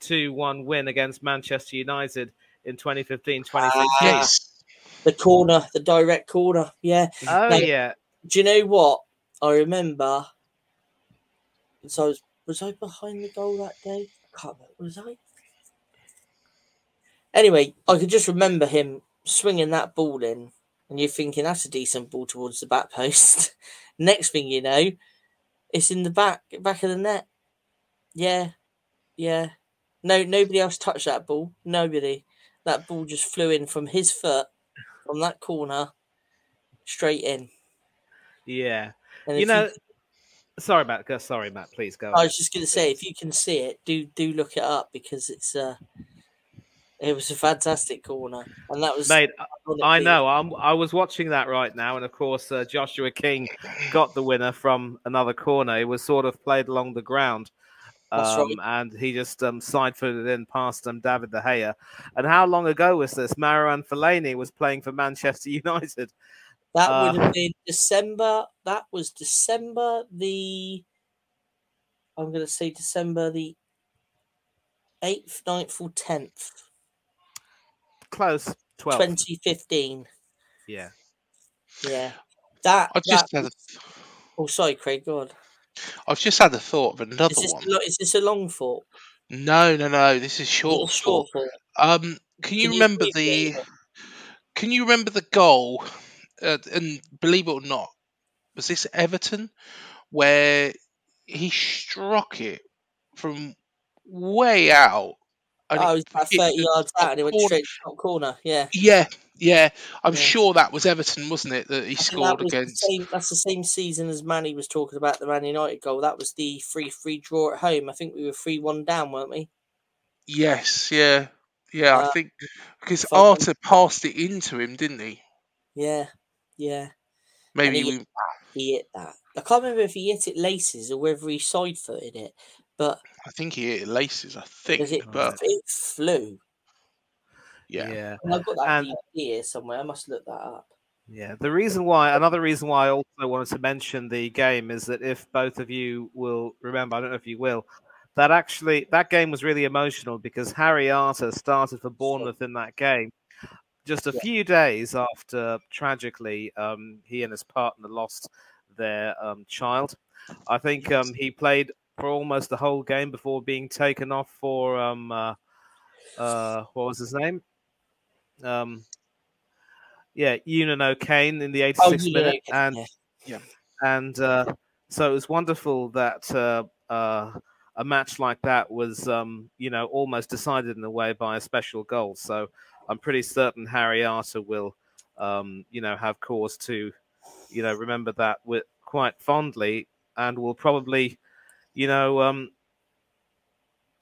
two one win against Manchester United in 2015-2016. Ah, Yes. The corner, the direct corner. Yeah. oh no. yeah, Do you know what? I remember. So I was, was I behind the goal that day? I can't remember. Was I? Anyway, I could just remember him swinging that ball in, and you're thinking that's a decent ball towards the back post. [laughs] Next thing you know, it's in the back back of the net. Yeah, yeah. No, nobody else touched that ball. Nobody. That ball just flew in from his foot, from that corner, straight in. yeah. And You know, sorry, Matt. Sorry, Matt. Please go. I was just going to say, if you can see it, do do look it up because it's uh, it was a fantastic corner, and that was Mate, ironically- I know. I'm, I was watching that right now, and of course, uh, Joshua King got the winner from another corner. It was sort of played along the ground, um, and he just um, side-footed in past um, David De Gea. And how long ago was this? Marouane Fellaini was playing for Manchester [laughs] United. That uh, would have been December. That was December the. I'm going to say December the eighth, 9th, or tenth, Close, twelve. twenty fifteen. Yeah. Yeah, that. I just that had a, oh, sorry, Craig. Go on. I've just had a thought of another Is this, one. a is this a long thought? No, no, no. This is short. short thought? Um, can you Can you remember abbreviate the? Can you remember the goal? Uh, and believe it or not, was this Everton where he struck it from way out? And Oh, it about thirty the yards out, and it went corner? straight to the top corner. Yeah. Yeah, yeah. I'm Yeah. sure that was Everton, wasn't it? That he I scored that was the against. same, that's the same season as Manny was talking about the Man United goal. That was the 3 3 draw at home. I think we were 3 1 down, weren't we? Yes, yeah, yeah. I Uh, think because I Arter passed it into him, didn't he? Yeah, yeah. Maybe he- we. He hit that. I can't remember if he hit it laces or whether he side footed it, but I think he hit laces. I because think, it, but it flew. yeah. Yeah. And I've got that And- here somewhere. I must look that up. Yeah, the reason why, another reason why I also wanted to mention the game is that if both of you will remember, I don't know if you will, that actually that game was really emotional because Harry Arter started for Bournemouth in that game just a Yeah. few days after tragically um, he and his partner lost their um, child. I think um, he played for almost the whole game before being taken off for um, uh, uh, what was his name? Um, yeah, Eunan O'Kane in the 86th Oh, yeah, minute, yeah, and yeah. and uh, so it was wonderful that uh, uh, a match like that was, um, you know, almost decided in a way by a special goal. So I'm pretty certain Harry Arter will, um, you know, have cause to, you know, remember that with quite fondly, and will probably, you know, um,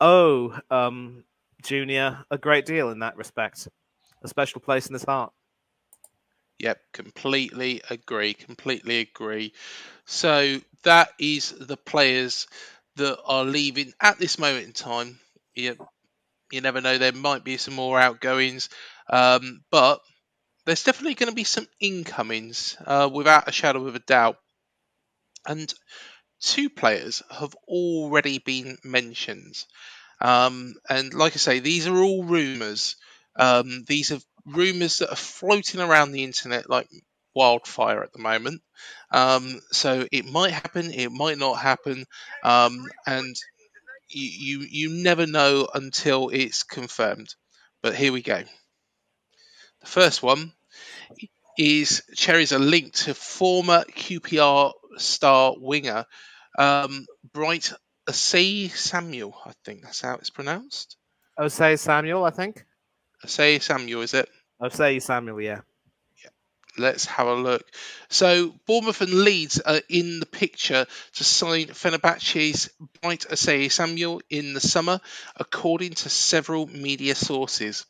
owe um, Junior a great deal in that respect, a special place in his heart. Yep, completely agree. Completely agree. So that is the players that are leaving at this moment in time. You, you never know, there might be some more outgoings, um, but there's definitely going to be some incomings uh, without a shadow of a doubt. And two players have already been mentioned. Um, and like I say, these are all rumours. Um, these are rumours that are floating around the internet like wildfire at the moment. Um, so it might happen, it might not happen, um, and you, you you never know until it's confirmed. But here we go. The first one is cherries are linked to former QPR star winger um, Bright Asay Samuel. I think that's how it's pronounced. Osayi-Samuel, I think. Asay Samuel, is it? Osayi-Samuel, yeah. yeah. Let's have a look. So Bournemouth and Leeds are in the picture to sign Fenerbahce's Bright Asay Samuel in the summer, according to several media sources.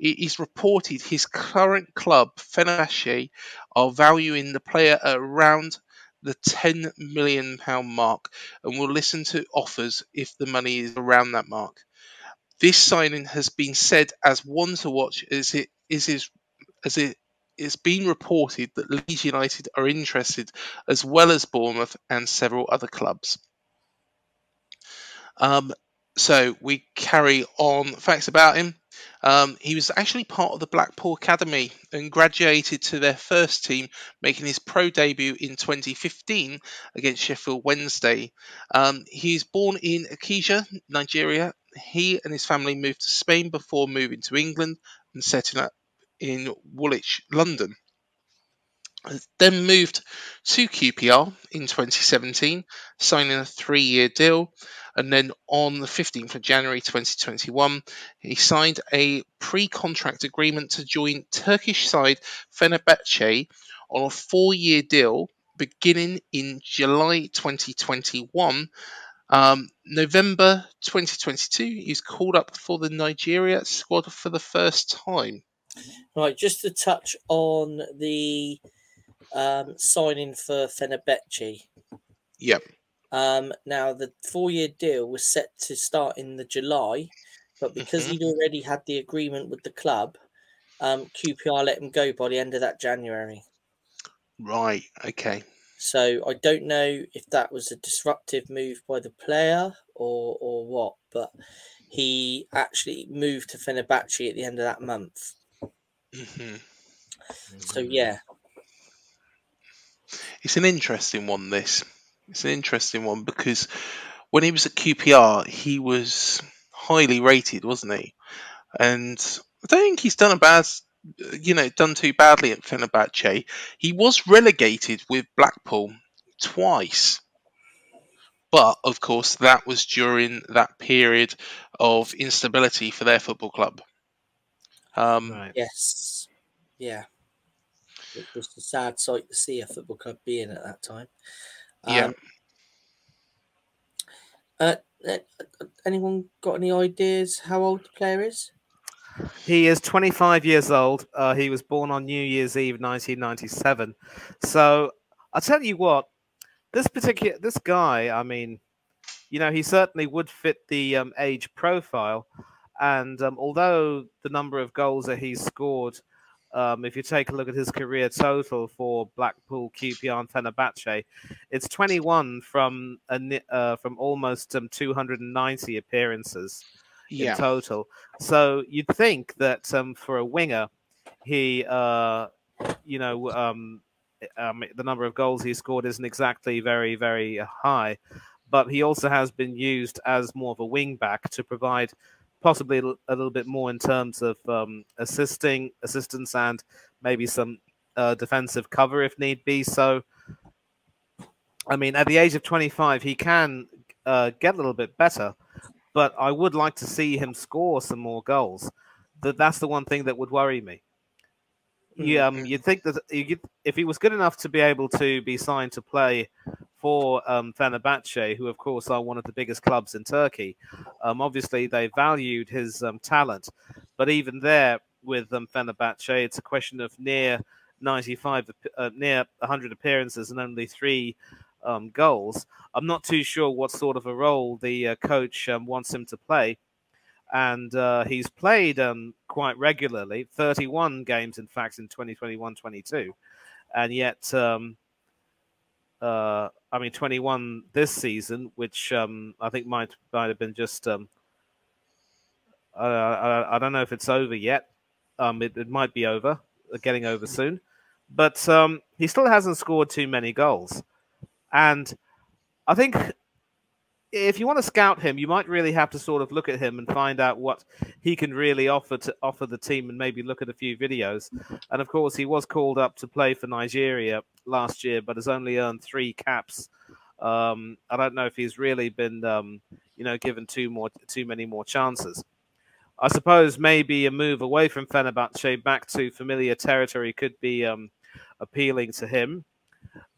It is reported his current club, Fenerbahce, are valuing the player at around the 10 million pound mark and will listen to offers if the money is around that mark. This signing has been said as one to watch as it is as it it's been reported that Leeds United are interested as well as Bournemouth and several other clubs. Um, so we carry on facts about him. Um, he was actually part of the Blackpool Academy and graduated to their first team, making his pro debut in 2015 against Sheffield Wednesday. Um, he was born in Ikeja, Nigeria. He and his family moved to Spain before moving to England and setting up in Woolwich, London then moved to QPR in 2017, signing a three year deal. And then on the 15th of January 2021, he signed a pre contract agreement to join Turkish side Fenerbahce on a four year deal beginning in July 2021. Um, November 2022, he's called up for the Nigeria squad for the first time. Right, just to touch on the um, signing for Fenerbahce. Yep. Um, now the four-year deal was set to start in the July, but because Mhm. he'd already had the agreement with the club, um, QPR let him go by the end of that January. Right. Okay. So I don't know if that was a disruptive move by the player or or what, but he actually moved to Fenerbahce at the end of that month. hmm So yeah, It's an interesting one. This. It's an interesting one because when he was at QPR, he was highly rated, wasn't he? And I don't think he's done a bad, you know, done too badly at Fenerbahce. He was relegated with Blackpool twice. But of course, that was during that period of instability for their football club. Um, Right. yes, yeah. It was a sad sight to see a football club being at that time. Yeah. Um, uh, uh, anyone got any ideas how old the player is? He is 25 years old. Uh, he was born on New Year's Eve, 1997. So I'll tell you what, this particular this guy, I mean, you know, he certainly would fit the um, age profile. And um, although the number of goals that he's scored, um, if you take a look at his career total for Blackpool, QPR, and Fenerbahce, it's 21 from a, uh, from almost um, 290 appearances yeah. in total. So you'd think that um, for a winger, he, uh, you know, um, um, the number of goals he scored isn't exactly very, very high, but he also has been used as more of a wing back to provide possibly a little bit more in terms of um, assisting, assistance, and maybe some uh, defensive cover if need be. So, I mean, at the age of 25, he can uh, get a little bit better but I would like to see him score some more goals. That that's the one thing that would worry me. You, um, you'd think that you, if he was good enough to be able to be signed to play for um, Fenerbahce, who of course are one of the biggest clubs in Turkey, um, obviously they valued his um, talent. But even there, with um, Fenerbahce, it's a question of near 95, uh, near 100 appearances and only three um, goals. I'm not too sure what sort of a role the uh, coach um, wants him to play. And uh, he's played um, quite regularly, 31 games, in fact, in 2021 22. And yet, um, uh, I mean, 21 this season, which um, I think might, might have been just, um, I, I, I don't know if it's over yet. Um, it, it might be over, uh, getting over soon. But um, he still hasn't scored too many goals. And I think if you want to scout him, you might really have to sort of look at him and find out what he can really offer to offer the team, and maybe look at a few videos. And of course, he was called up to play for Nigeria last year, but has only earned three caps. Um, I don't know if he's really been, um, you know, given too more too many more chances. I suppose maybe a move away from Fenerbahce back to familiar territory could be um, appealing to him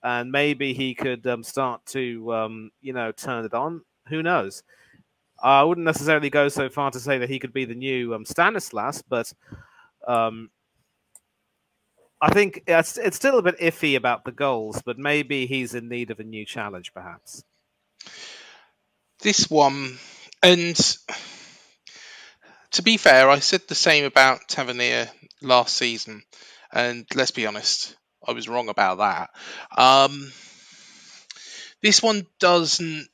and maybe he could um, start to um, you know turn it on. Who knows? I wouldn't necessarily go so far to say that he could be the new um, Stanislas, but um, I think it's, it's still a bit iffy about the goals, but maybe he's in need of a new challenge, perhaps. This one, and to be fair, I said the same about Tavernier last season, and let's be honest, I was wrong about that. Um, this one doesn't.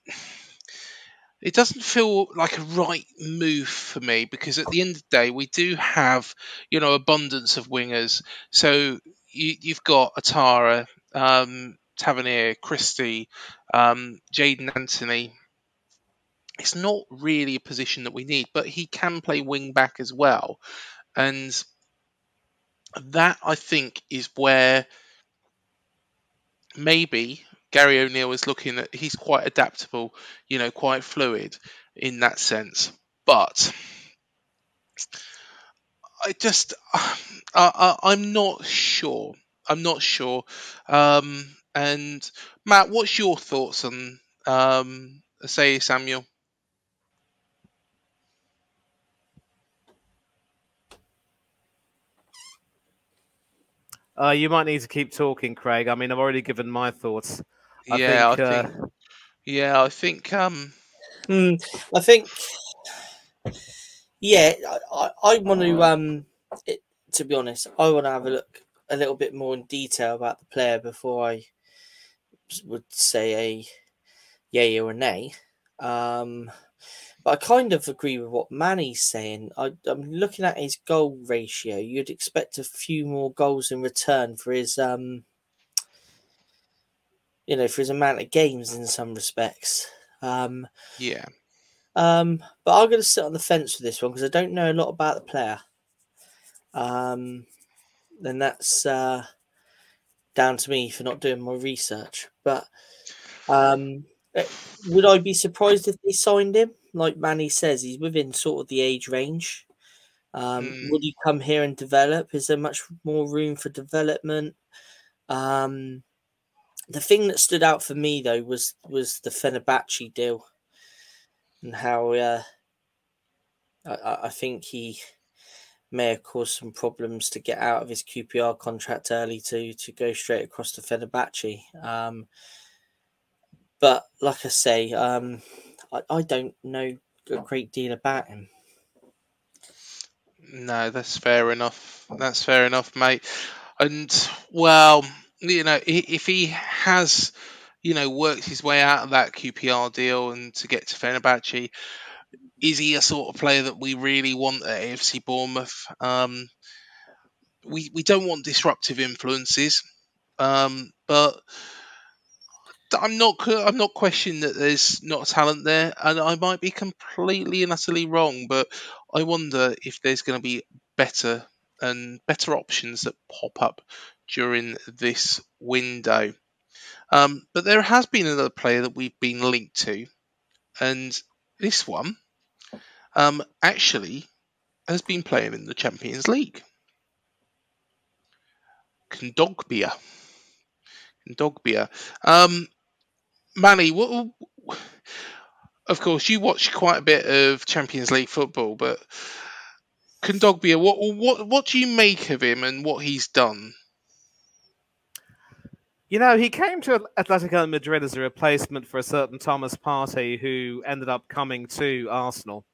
It doesn't feel like a right move for me because at the end of the day, we do have, you know, abundance of wingers. So you, have got Ouattara, um, Tavernier, Christie, um, Jaidon Anthony. It's not really a position that we need, but he can play wing back as well. And that, I think, is where maybe Gary O'Neill is looking at. He's quite adaptable, you know, quite fluid in that sense. But I just—I—I'm [sighs] not sure. I'm not sure. Um, and Matt, what's your thoughts on, um, Osayi-Samuel? Uh, you might need to keep talking, Craig. I mean, I've already given my thoughts. I yeah, think, I uh... think. Yeah, I think. Um, mm, I think. Yeah, I, I, I want to. Um, it, to be honest, I want to have a look a little bit more in detail about the player before I would say a yay or a nay. Um, but I kind of agree with what Manny's saying. I, am looking at his goal ratio. You'd expect a few more goals in return for his um, you know, for his amount of games in some respects. Um, yeah. Um, but I'm going to sit on the fence with this one because I don't know a lot about the player. Um, and that's uh, down to me for not doing my research. But um, eh, would I be surprised if they signed him? Like Manny says, he's within sort of the age range. Um, mm. Would he come here and develop? Is there much more room for development? Um, the thing that stood out for me though was was the Fenerbahce deal and how uh, I, I think he may have caused some problems to get out of his QPR contract early to to go straight across to Fenerbahce. Um, but like I say, um, I, I don't know a great deal about him. No, that's fair enough. That's fair enough, mate. And well, you know, if he has, you know, worked his way out of that QPR deal and to get to Fenerbahce, is he a sort of player that we really want at AFC Bournemouth? Um, we we don't want disruptive influences, um, but I'm not I'm not questioning that there's not talent there, and I might be completely and utterly wrong, but I wonder if there's going to be better and better options that pop up during this window. Um, but there has been another player that we've been linked to, and this one um, actually has been playing in the Champions League. Kondogbia. Kondogbia. Um, Manny, what, of course, you watch quite a bit of Champions League football, but Kondogbia, what what what do you make of him and what he's done? You know, he came to Atletico Madrid as a replacement for a certain Thomas Partey who ended up coming to Arsenal.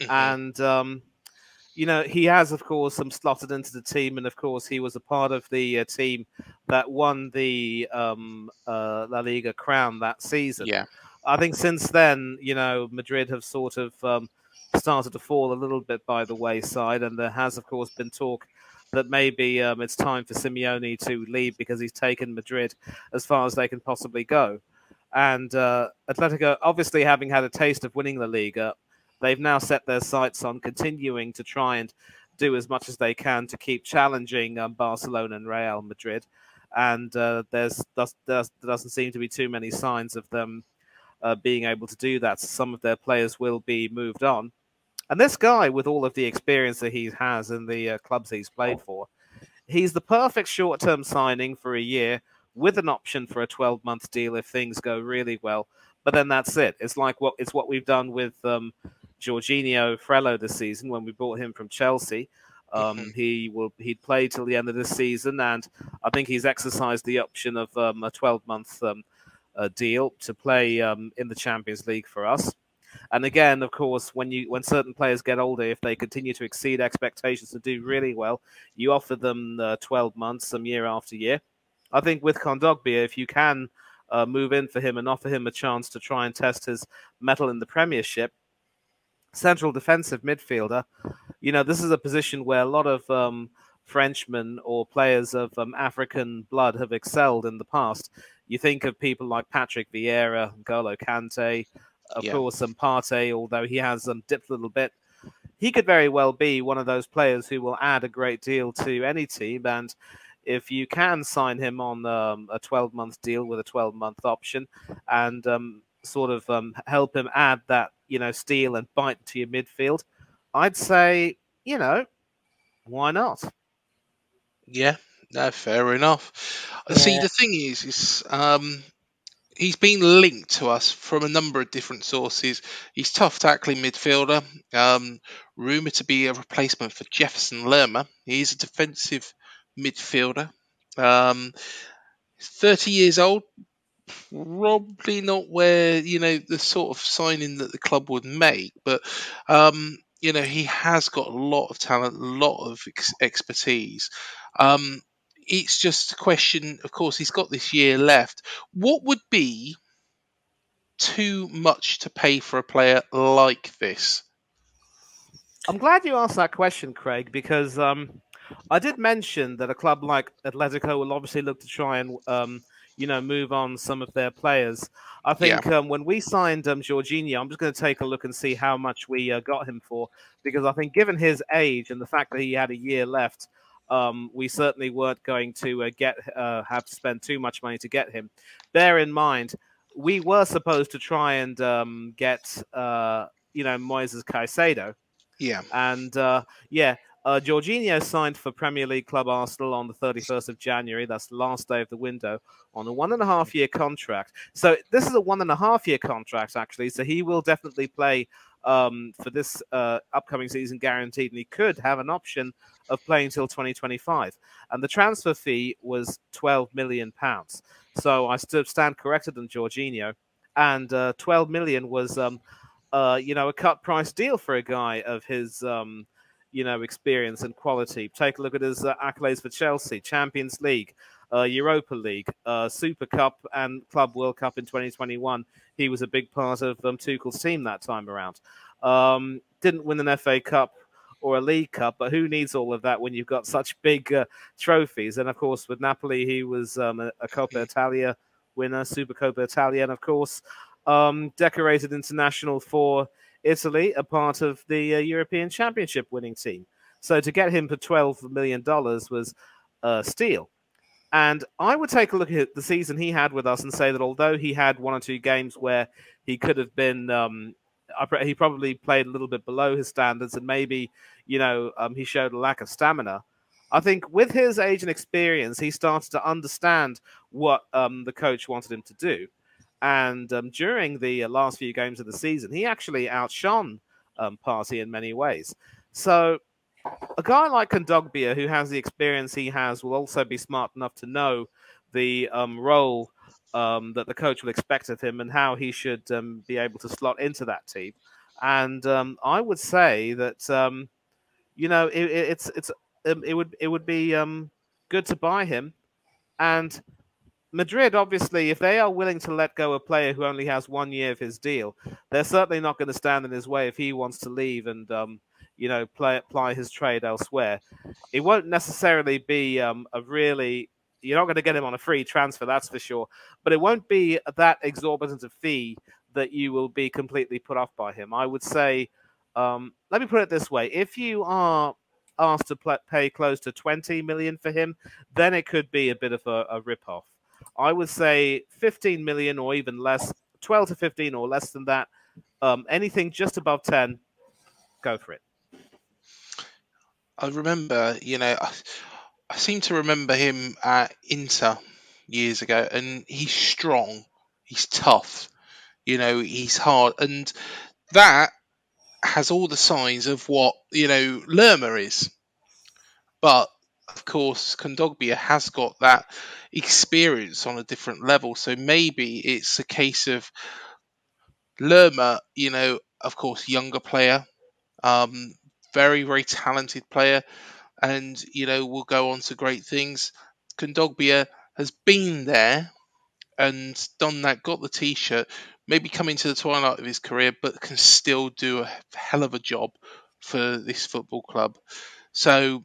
Mm-hmm. And, um, you know, he has, of course, some slotted into the team. And, of course, he was a part of the uh, team that won the um, uh, La Liga crown that season. Yeah. I think since then, you know, Madrid have sort of um, started to fall a little bit by the wayside. And there has, of course, been talk that maybe um, it's time for Simeone to leave because he's taken Madrid as far as they can possibly go. And uh, Atletico, obviously having had a taste of winning the Liga, they've now set their sights on continuing to try and do as much as they can to keep challenging um, Barcelona and Real Madrid. And uh, there's, there's, there doesn't seem to be too many signs of them uh, being able to do that. Some of their players will be moved on. And this guy, with all of the experience that he has in the uh, clubs he's played for, he's the perfect short term signing for a year with an option for a 12 month deal if things go really well. But then that's it. It's like what it's what we've done with um, Jorginho Frello this season when we brought him from Chelsea. Um, He will he'd play till the end of this season, and I think he's exercised the option of um, a 12 month um, uh, deal to play um, in the Champions League for us. And again, of course, when you when certain players get older, if they continue to exceed expectations and do really well, you offer them uh, 12 months, some year after year. I think with Kondogbia, if you can uh, move in for him and offer him a chance to try and test his mettle in the Premiership, central defensive midfielder, you know, this is a position where a lot of um, Frenchmen or players of um, African blood have excelled in the past. You think of people like Patrick Vieira, Golo Kante, of Yeah. course, and Partey, although he has um, dipped a little bit. He could very well be one of those players who will add a great deal to any team. And if you can sign him on um, a 12 month deal with a 12 month option and um, sort of um, help him add that, you know, steal and bite to your midfield, I'd say, you know, why not? Yeah, no, fair enough. Uh, See, the thing is, is um, he's been linked to us from a number of different sources. He's tough tackling midfielder, um, rumored to be a replacement for Jefferson Lerma. He's a defensive midfielder. Um, he's 30 years old. Probably not where you know the sort of signing that the club would make, but um, you know he has got a lot of talent, a lot of ex- expertise. Um, it's just a question. Of course, he's got this year left. What would be too much to pay for a player like this? I'm glad you asked that question, Craig, because um, I did mention that a club like Atletico will obviously look to try and um, you know move on some of their players. I think um, when we signed um, Jorginho, I'm just going to take a look and see how much we uh, got him for, because I think given his age and the fact that he had a year left, um, we certainly weren't going to uh, get uh, have to spend too much money to get him. Bear in mind, we were supposed to try and um, get uh, you know Moises Caicedo. Yeah, And uh, yeah, uh, Jorginho signed for Premier League club Arsenal on the 31st of January. That's the last day of the window on a one and a half year contract. So this is a one and a half year contract, actually. So he will definitely play um, for this uh, upcoming season, guaranteed. And he could have an option of playing till 2025. And the transfer fee was 12 million pounds. So I stand corrected on Jorginho. And uh, 12 million was. Um, uh, you know, a cut price deal for a guy of his, um, you know, experience and quality. Take a look at his uh, accolades for Chelsea, Champions League, uh, Europa League, uh, Super Cup, and Club World Cup in 2021. He was a big part of um, Tuchel's team that time around. Um, didn't win an FA Cup or a League Cup, but who needs all of that when you've got such big uh, trophies? And of course, with Napoli, he was um, a, a Coppa Italia winner, Super Coppa Italia, and of course, um, decorated international for Italy, a part of the uh, European Championship winning team. So to get him for twelve million dollars was a steal. And I would take a look at the season he had with us and say that although he had one or two games where he could have been, um, he probably played a little bit below his standards, and maybe you know um, he showed a lack of stamina. I think with his age and experience, he started to understand what um, the coach wanted him to do. And um, during the uh, last few games of the season, he actually outshone um, Partey in many ways. So, a guy like Kondogbia, who has the experience he has, will also be smart enough to know the um, role um, that the coach will expect of him and how he should um, be able to slot into that team. And um, I would say that um, you know it, it- it's it's um, it would it would be good to buy him. And Madrid, obviously, if they are willing to let go a player who only has one year of his deal, they're certainly not going to stand in his way if he wants to leave and um, you know play apply his trade elsewhere. It won't necessarily be um, a really you're not going to get him on a free transfer, that's for sure. But it won't be that exorbitant a fee that you will be completely put off by him. I would say, um, let me put it this way: if you are asked to pay close to 20 million for him, then it could be a bit of a, a rip off. I would say 15 million or even less, 12 to 15 or less than that. Um, anything just above 10, go for it. I remember, you know, I, I seem to remember him at Inter years ago, and he's strong, he's tough, you know, he's hard, and that has all the signs of what you know Lerma is. but of course, Kondogbia has got that experience on a different level. So maybe it's a case of Lerma, you know, of course, younger player, um, very, very talented player, and, you know, will go on to great things. Kondogbia has been there and done that, got the t shirt, maybe coming to the twilight of his career, but can still do a hell of a job for this football club. So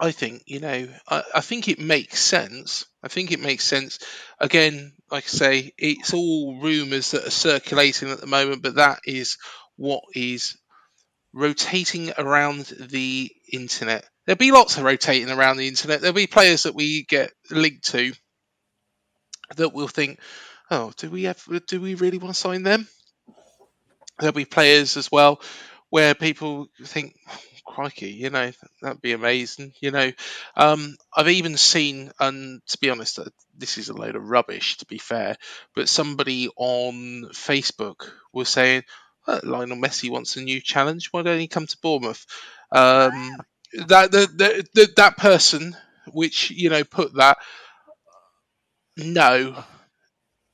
I think, you know, I, I think it makes sense. I think it makes sense. Again, like I say, it's all rumours that are circulating at the moment, but that is what is rotating around the internet. There'll be lots of rotating around the internet. There'll be players that we get linked to that will think, oh, do we have, do we really want to sign them? There'll be players as well where people think, crikey, you know, that'd be amazing. You know, um, I've even seen, and to be honest, uh, this is a load of rubbish, to be fair, but somebody on Facebook was saying, Lionel Messi wants a new challenge. Why don't he come to Bournemouth? Um, that the, the, the, that person, which you know, put that. No,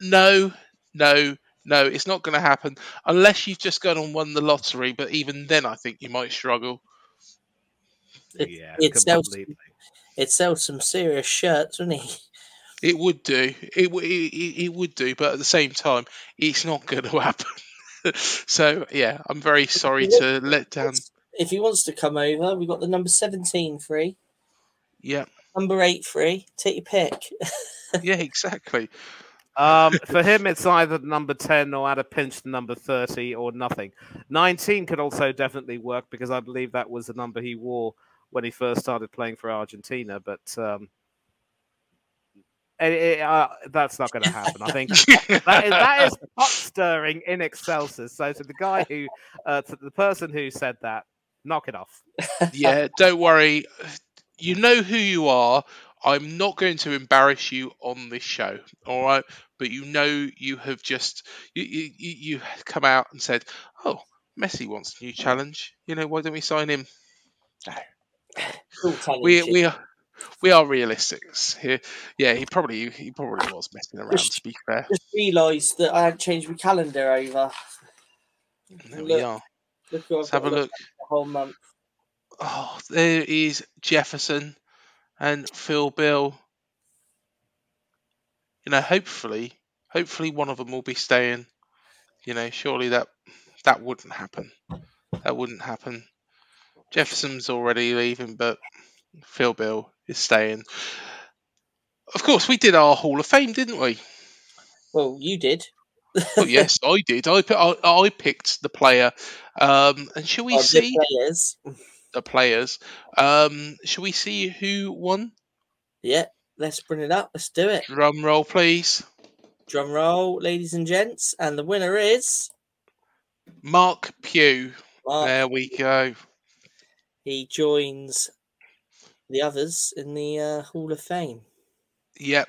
no, no, no. It's not going to happen unless you've just gone and won the lottery. But even then, I think you might struggle. It, yeah, it sells, it sells some serious shirts, doesn't he? It would do. It, w- it, it it would do, but at the same time, it's not going [laughs] to happen. so yeah, I'm very sorry to let down. If he wants to come over, we've got the number 17 free, Yeah, number 8 free. Take your pick. [laughs] yeah, exactly. Um, for him, it's either number 10 or at a pinch the number 30 or nothing. 19 could also definitely work because I believe that was the number he wore when he first started playing for Argentina. But um, it, it, uh, that's not going to happen. I think [laughs] that is, that is pot stirring in excelsis. So to the guy who, uh, to the person who said that, knock it off. yeah, don't worry. You know who you are. I'm not going to embarrass you on this show, all right? But you know you have just you you, you you come out and said, "Oh, Messi wants a new challenge. You know, why don't we sign him?" No. Full tongue in We we are we are realistics here. Yeah, he probably he probably was messing around. To be fair, just realised that I had changed my calendar over. there we are. Look Let's have a look. the whole month. Oh, there is Jefferson and Phil Bill. You know, hopefully, hopefully one of them will be staying. You know, surely that that wouldn't happen. That wouldn't happen. Jefferson's already leaving, but Phil Bill is staying. Of course, we did our Hall of Fame, didn't we? Well, you did. Oh yes, I did. I, I, I picked the player. Um, and shall we the see players. the players? Um, shall we see who won? Yeah, let's bring it up. Let's do it. Drum roll, please. Drum roll, ladies and gents. And the winner is Mark Pugh. Mark. There we go. He joins the others in the uh, Hall of Fame. Yep,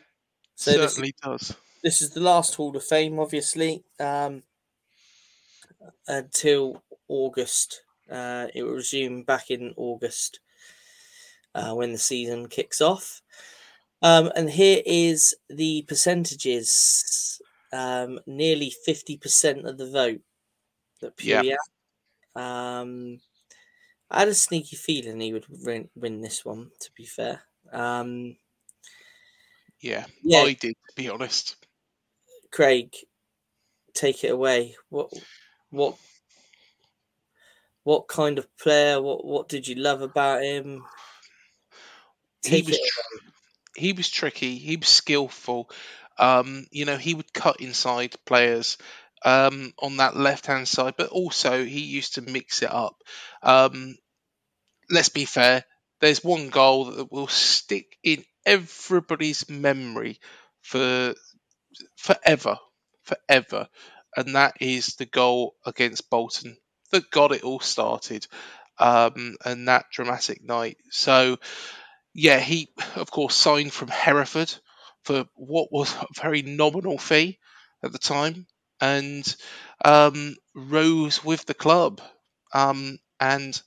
So this, certainly does. this is the last Hall of Fame, obviously, um, until August. Uh, it will resume back in August uh, when the season kicks off. Um, and here is the percentages. Um, nearly 50% of the vote that. Pewee. Um, I had a sneaky feeling he would win, win this one, to be fair. Um, Yeah, Yeah. I did, to be honest. Craig, take it away. What what what kind of player? What what did you love about him? He was tr- he was tricky. He was skillful. Um, you know, he would cut inside players um, on that left hand side, but also he used to mix it up. Um, let's be fair. There's one goal that will stick in everybody's memory for forever, forever, and that is the goal against Bolton that got it all started, um, and that dramatic night. So, yeah, he of course signed from Hereford for what was a very nominal fee at the time, and um, rose with the club. Um, and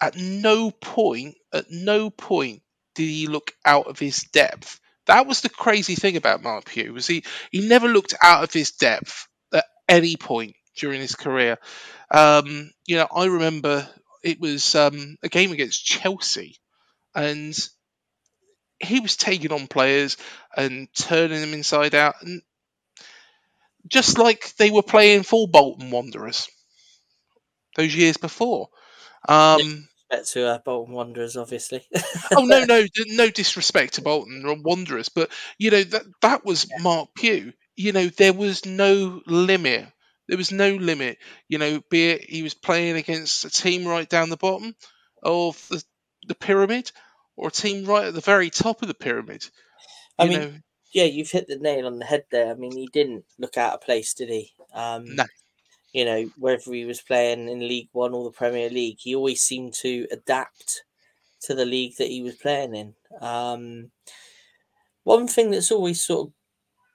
at no point, at no point did he look out of his depth. That was the crazy thing about Mark Pugh was he he never looked out of his depth at any point during his career. Um, you know, I remember it was um, a game against Chelsea, and he was taking on players and turning them inside out, and just like they were playing for Bolton Wanderers those years before. Um, Respect to uh, Bolton Wanderers, obviously. [laughs] oh no, no, no disrespect to Bolton or Wanderers, but you know that that was Mark Pugh. You know there was no limit. There was no limit. You know, be it he was playing against a team right down the bottom of the, the pyramid, or a team right at the very top of the pyramid. I You mean, know, yeah, you've hit the nail on the head there. I mean, he didn't look out of place, did he? Um, No. You know, whether he was playing in League One or the Premier League, he always seemed to adapt to the league that he was playing in. Um, one thing that's always sort of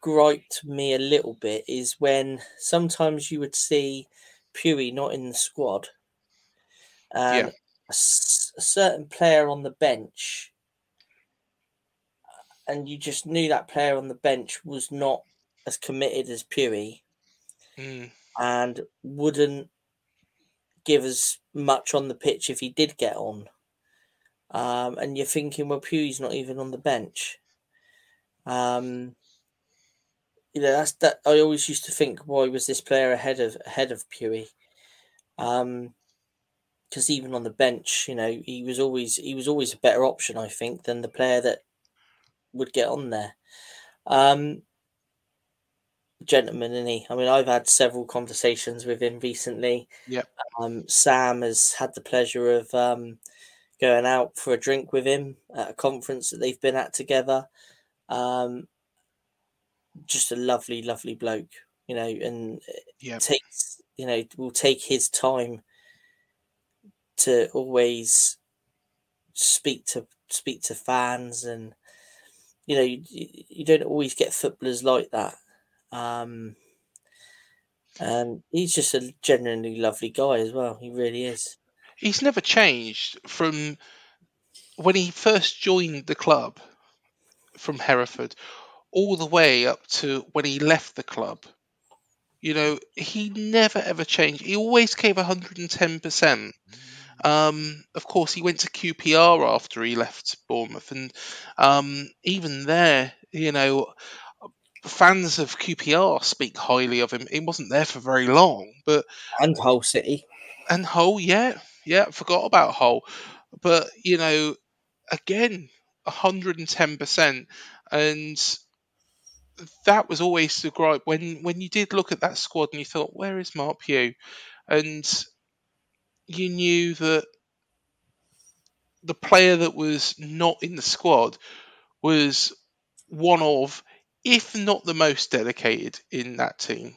griped me a little bit is when sometimes you would see Puri not in the squad, and Yeah. a certain player on the bench, and you just knew that player on the bench was not as committed as Puri mm, and wouldn't give as much on the pitch if he did get on. Um, and you're thinking, well, Puri's not even on the bench. Um, you know, that's that. I always used to think, why was this player ahead of ahead of Puri? Um, because even on the bench, you know, he was always he was always a better option, I think, than the player that would get on there. Um, gentleman, and he. I mean, I've had several conversations with him recently. Yeah. Um, Sam has had the pleasure of um, going out for a drink with him at a conference that they've been at together. Um, just a lovely, lovely bloke, you know, and yeah, takes you know will take his time to always speak to speak to fans and you know you, you don't always get footballers like that um and he's just a genuinely lovely guy as well he really is he's never changed from when he first joined the club from Hereford all the way up to when he left the club. You know, he never ever changed. He always gave 110%. Um, of course, he went to QPR after he left Bournemouth, and um, even there, you know, fans of QPR speak highly of him. He wasn't there for very long, but and Hull City. And Hull, yeah, yeah, forgot about Hull, but you know, again, 110%, and that was always the gripe. When when you did look at that squad and you thought, where is Mark Pugh, and you knew that the player that was not in the squad was one of, if not the most dedicated in that team.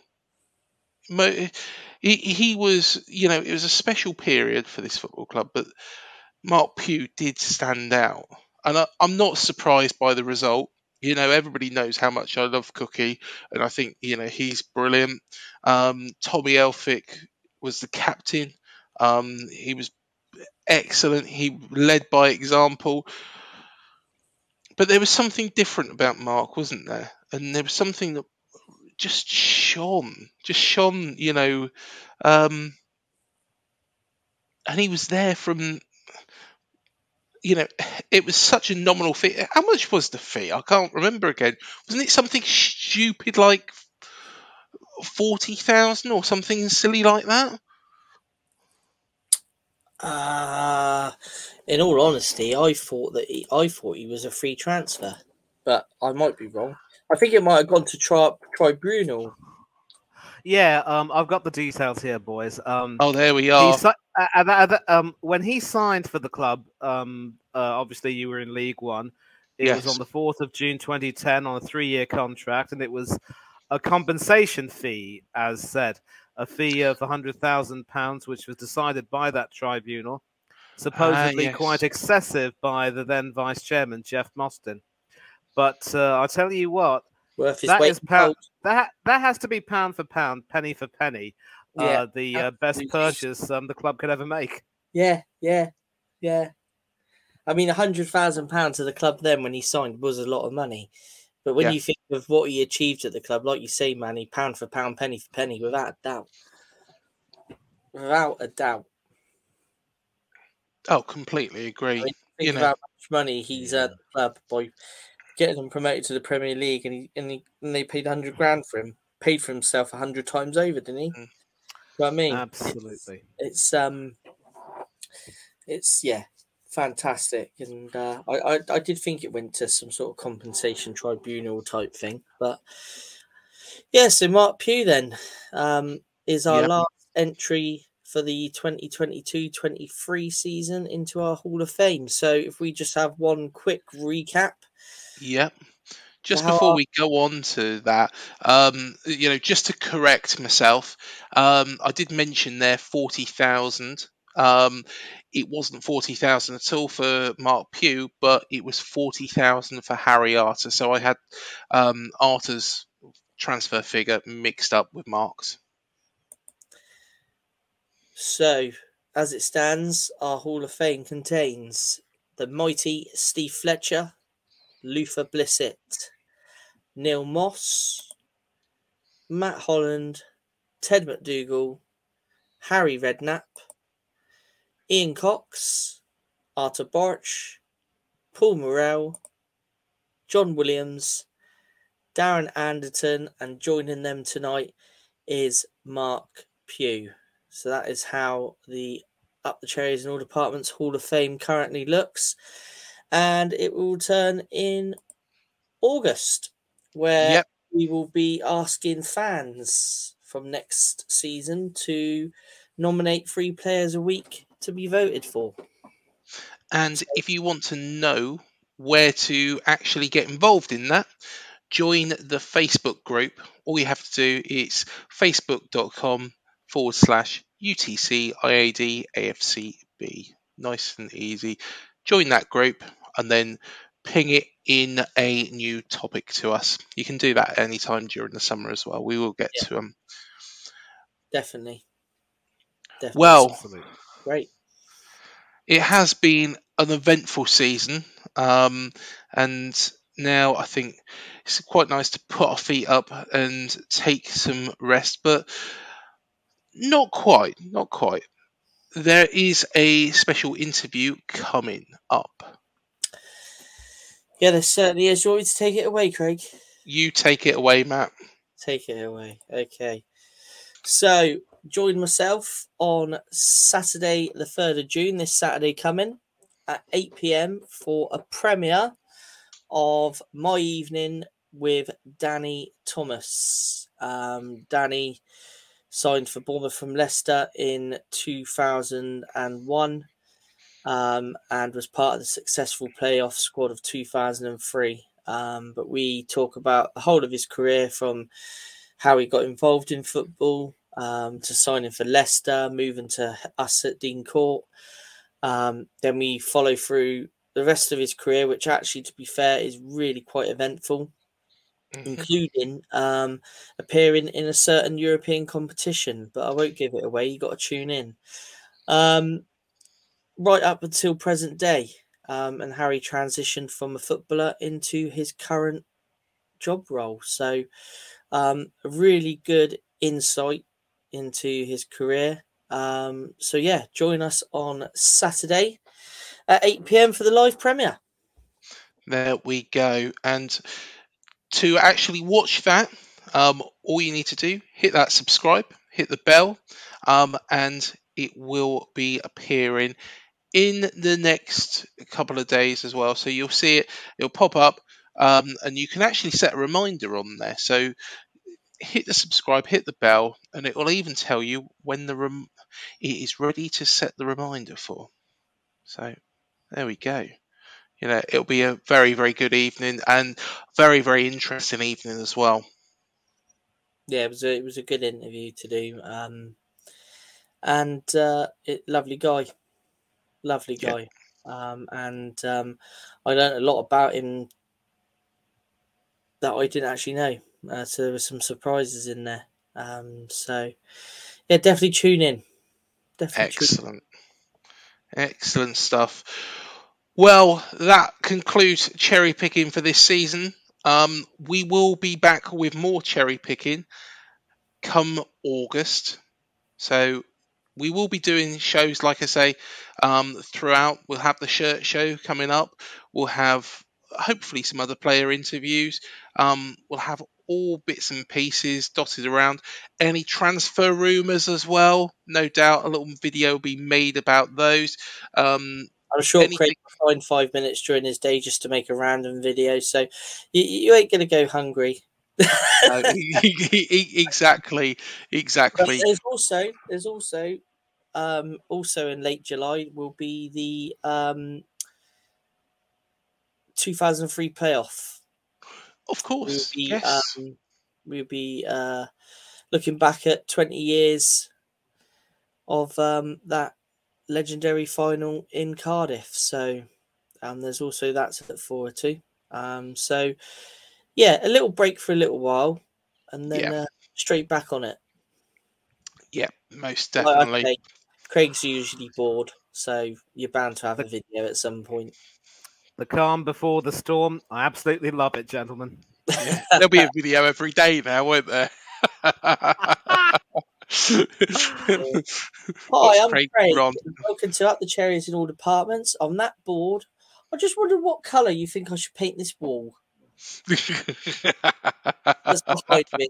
He, was, you know, it was a special period for this football club, but Mark Pugh did stand out. And I, I'm not surprised by the result. You know, everybody knows how much I love Cookie, and I think, you know, he's brilliant. Um, Tommy Elphick was the captain. Um, he was excellent. He led by example. But there was something different about Mark, wasn't there? And there was something that just shone, just shone, you know. Um, and he was there from, you know, it was such a nominal fee. How much was the fee? I can't remember again. Wasn't it something stupid like 40,000 or something silly like that? Uh in all honesty i thought that he, i thought he was a free transfer but i might be wrong i think it might have gone to tri- tribunal Yeah, um, I've got the details here, boys. Um, Oh, there we he are. si- uh, uh, uh, uh, um, when he signed for the club, um, uh, obviously you were in League One. It was on the fourth of June, 2010, on a three-year contract, and it was a compensation fee, as said, a fee of hundred thousand pounds, which was decided by that tribunal, supposedly yes. quite excessive by the then vice chairman Jeff Mostyn. But uh, I'll tell you what, worth his that weight is in pound. That that has to be pound for pound, penny for penny. Yeah, uh, the uh, best purchase um, the club could ever make. yeah yeah Yeah. I mean, a hundred thousand pounds to the club then when he signed was a lot of money. But when Yeah. you think of what he achieved at the club, like you say, Manny, pound for pound, penny for penny, without a doubt. Without a doubt. Oh, completely agree. I mean, you think know, of how much money he's at the club by getting them promoted to the Premier League, and he and, he, and they paid hundred grand for him. Paid for himself a hundred times over, didn't he? Mm. You know what I mean? Absolutely. It's um, it's yeah, fantastic, and uh, I, I I did think it went to some sort of compensation tribunal type thing, but yeah. So Mark Pugh then um is our Yep. last entry for the 2022-23 season into our Hall of Fame. So if we just have one quick recap, Yep. Just before are- we go on to that, um, you know, just to correct myself, um, I did mention there forty thousand. Um, it wasn't forty thousand at all for Mark Pugh, but it was forty thousand for Harry Arter. So I had um, Arter's transfer figure mixed up with Mark's. So, as it stands, our Hall of Fame contains the mighty Steve Fletcher, Luther Blissett, Neil Moss, Matt Holland, Ted MacDougall, Harry Redknapp, Ian Cox, Arthur Barch, Paul Morrell, John Williams, Darren Anderton, and joining them tonight is Mark Pugh. So that is how the Up the Cherries in All Departments Hall of Fame currently looks. And it will turn in August, where Yep. we will be asking fans from next season to nominate three players a week to be voted for. And if you want to know where to actually get involved in that, join the Facebook group. All you have to do is facebook.com forward slash UTC IAD AFCB. Nice and easy. Join that group and then ping it in a new topic to us. You can do that anytime during the summer as well. We will get Yeah. to them. Definitely. Definitely. Well, Absolutely. Great. it has been an eventful season, um, and now I think it's quite nice to put our feet up and take some rest, but not quite, not quite. There is a special interview coming up. Yeah, there certainly is. You want me to take it away, Craig? You take it away, Matt. Take it away. Okay. So, join myself on Saturday, the 3rd of June, this Saturday coming at 8 pm for a premiere of My Evening with Danny Thomas. Um, Danny signed for Bournemouth from Leicester in 2001 um, and was part of the successful playoff squad of 2003. Um, but we talk about the whole of his career from how he got involved in football um, to signing for Leicester, moving to us at Dean Court. Um, then we follow through the rest of his career, which actually, to be fair, is really quite eventful, Mhm. including um, appearing in a certain European competition. But I won't give it away. You got to tune in. Um, right up until present day, um, and Harry transitioned from a footballer into his current job role. So, um, a really good insight into his career. Um, so yeah, join us on Saturday at 8 p.m. for the live premiere. There we go. And to actually watch that, um, all you need to do hit that subscribe, hit the bell, um, and it will be appearing in the next couple of days as well. So you'll see it; it'll pop up, um, and you can actually set a reminder on there. So hit the subscribe, hit the bell, and it will even tell you when the rem- it is ready to set the reminder for. So there we go you know it'll be a very very good evening and very very interesting evening as well Yeah, it was a, it was a good interview to do. Um, and uh, it, lovely guy, lovely Yeah. guy. Um, and um, I learned a lot about him that I didn't actually know. Uh, so there were some surprises in there. Um, so yeah, definitely tune in. Definitely tune in. excellent Excellent stuff. Well, that concludes cherry picking for this season. Um, we will be back with more cherry picking come August. So we will be doing shows, like I say, um, throughout. We'll have the shirt show coming up. We'll have hopefully some other player interviews. Um, we'll have all bits and pieces dotted around. Any transfer rumours as well. No doubt a little video will be made about those. Um, I'm sure anything- Craig will find five minutes during his day just to make a random video, so you, you ain't going to go hungry. uh, [laughs] exactly, But exactly. there's also there's also um, also in late July will be the um, 2003 playoff. Of We'll course, be yes. um, we'll be uh, looking back at 20 years of um, that legendary final in Cardiff. So um, there's also that to look forward to. Um, so yeah, a little break for a little while, and then Yeah. uh, straight back on it. yeah, most Like, definitely. okay, Craig's usually bored, so you're bound to have a video at some point. The calm before the storm. I absolutely love it, gentlemen. Yeah, There'll be a video every day now, won't there? [laughs] Hi, I'm Craig Craig. Ron. Welcome to Up the Cherries in All Departments. On that board, I just wondered what colour you think I should paint this wall. [laughs] That's behind me.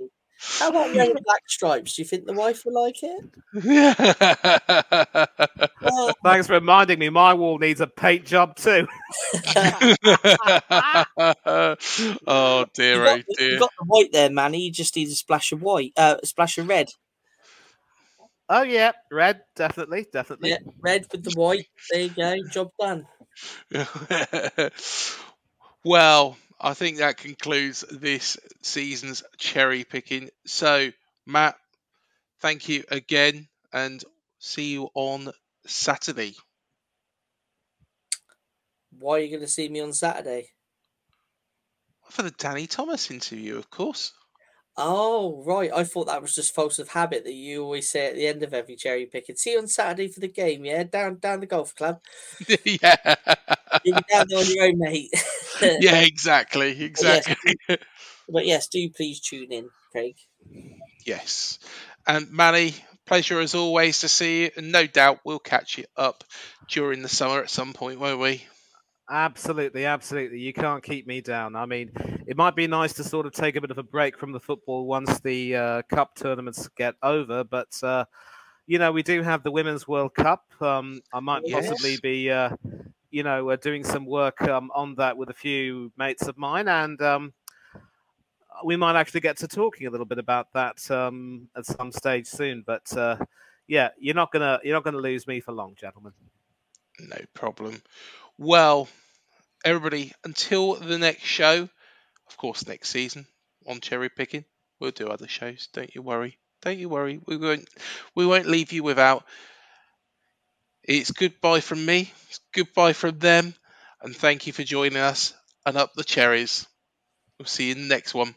How about red and black stripes? Do you think the wife will like it? [laughs] Oh, Thanks for reminding me. My wall needs a paint job too. [laughs] oh dear, you oh got, the- dear. you got the white there, Manny. You just need a splash of white, uh, a splash of red. Oh yeah, red, definitely, definitely. Yeah, red with the white. There you go. Job done. [laughs] well, I think that concludes this season's cherry picking. So, Matt, thank you again and see you on Saturday. Why are you going to see me on Saturday? For the Danny Thomas interview, of course. Oh, right. I thought that was just false of habit that you always say at the end of every cherry picking. See you on Saturday for the game, yeah? Down down the golf club. [laughs] yeah. You'll be down there on your own, mate. [laughs] yeah, exactly. [laughs] Exactly. But yes, do please tune in, Craig. Yes. And Manny, pleasure as always to see you. And no doubt we'll catch you up during the summer at some point, won't we? Absolutely, absolutely. You can't keep me down. I mean, it might be nice to sort of take a bit of a break from the football once the uh, cup tournaments get over, but uh, you know, we do have the Women's World Cup. Um, I might possibly be, uh, you know, uh, doing some work um, on that with a few mates of mine, and um, we might actually get to talking a little bit about that um, at some stage soon. But uh, yeah, you're not gonna you're not gonna lose me for long, gentlemen. No problem. Well, everybody, until the next show, of course, next season on cherry picking, we'll do other shows. Don't you worry. Don't you worry. We won't. We won't leave you without. It's goodbye from me. It's goodbye from them, and thank you for joining us. And up the cherries. We'll see you in the next one.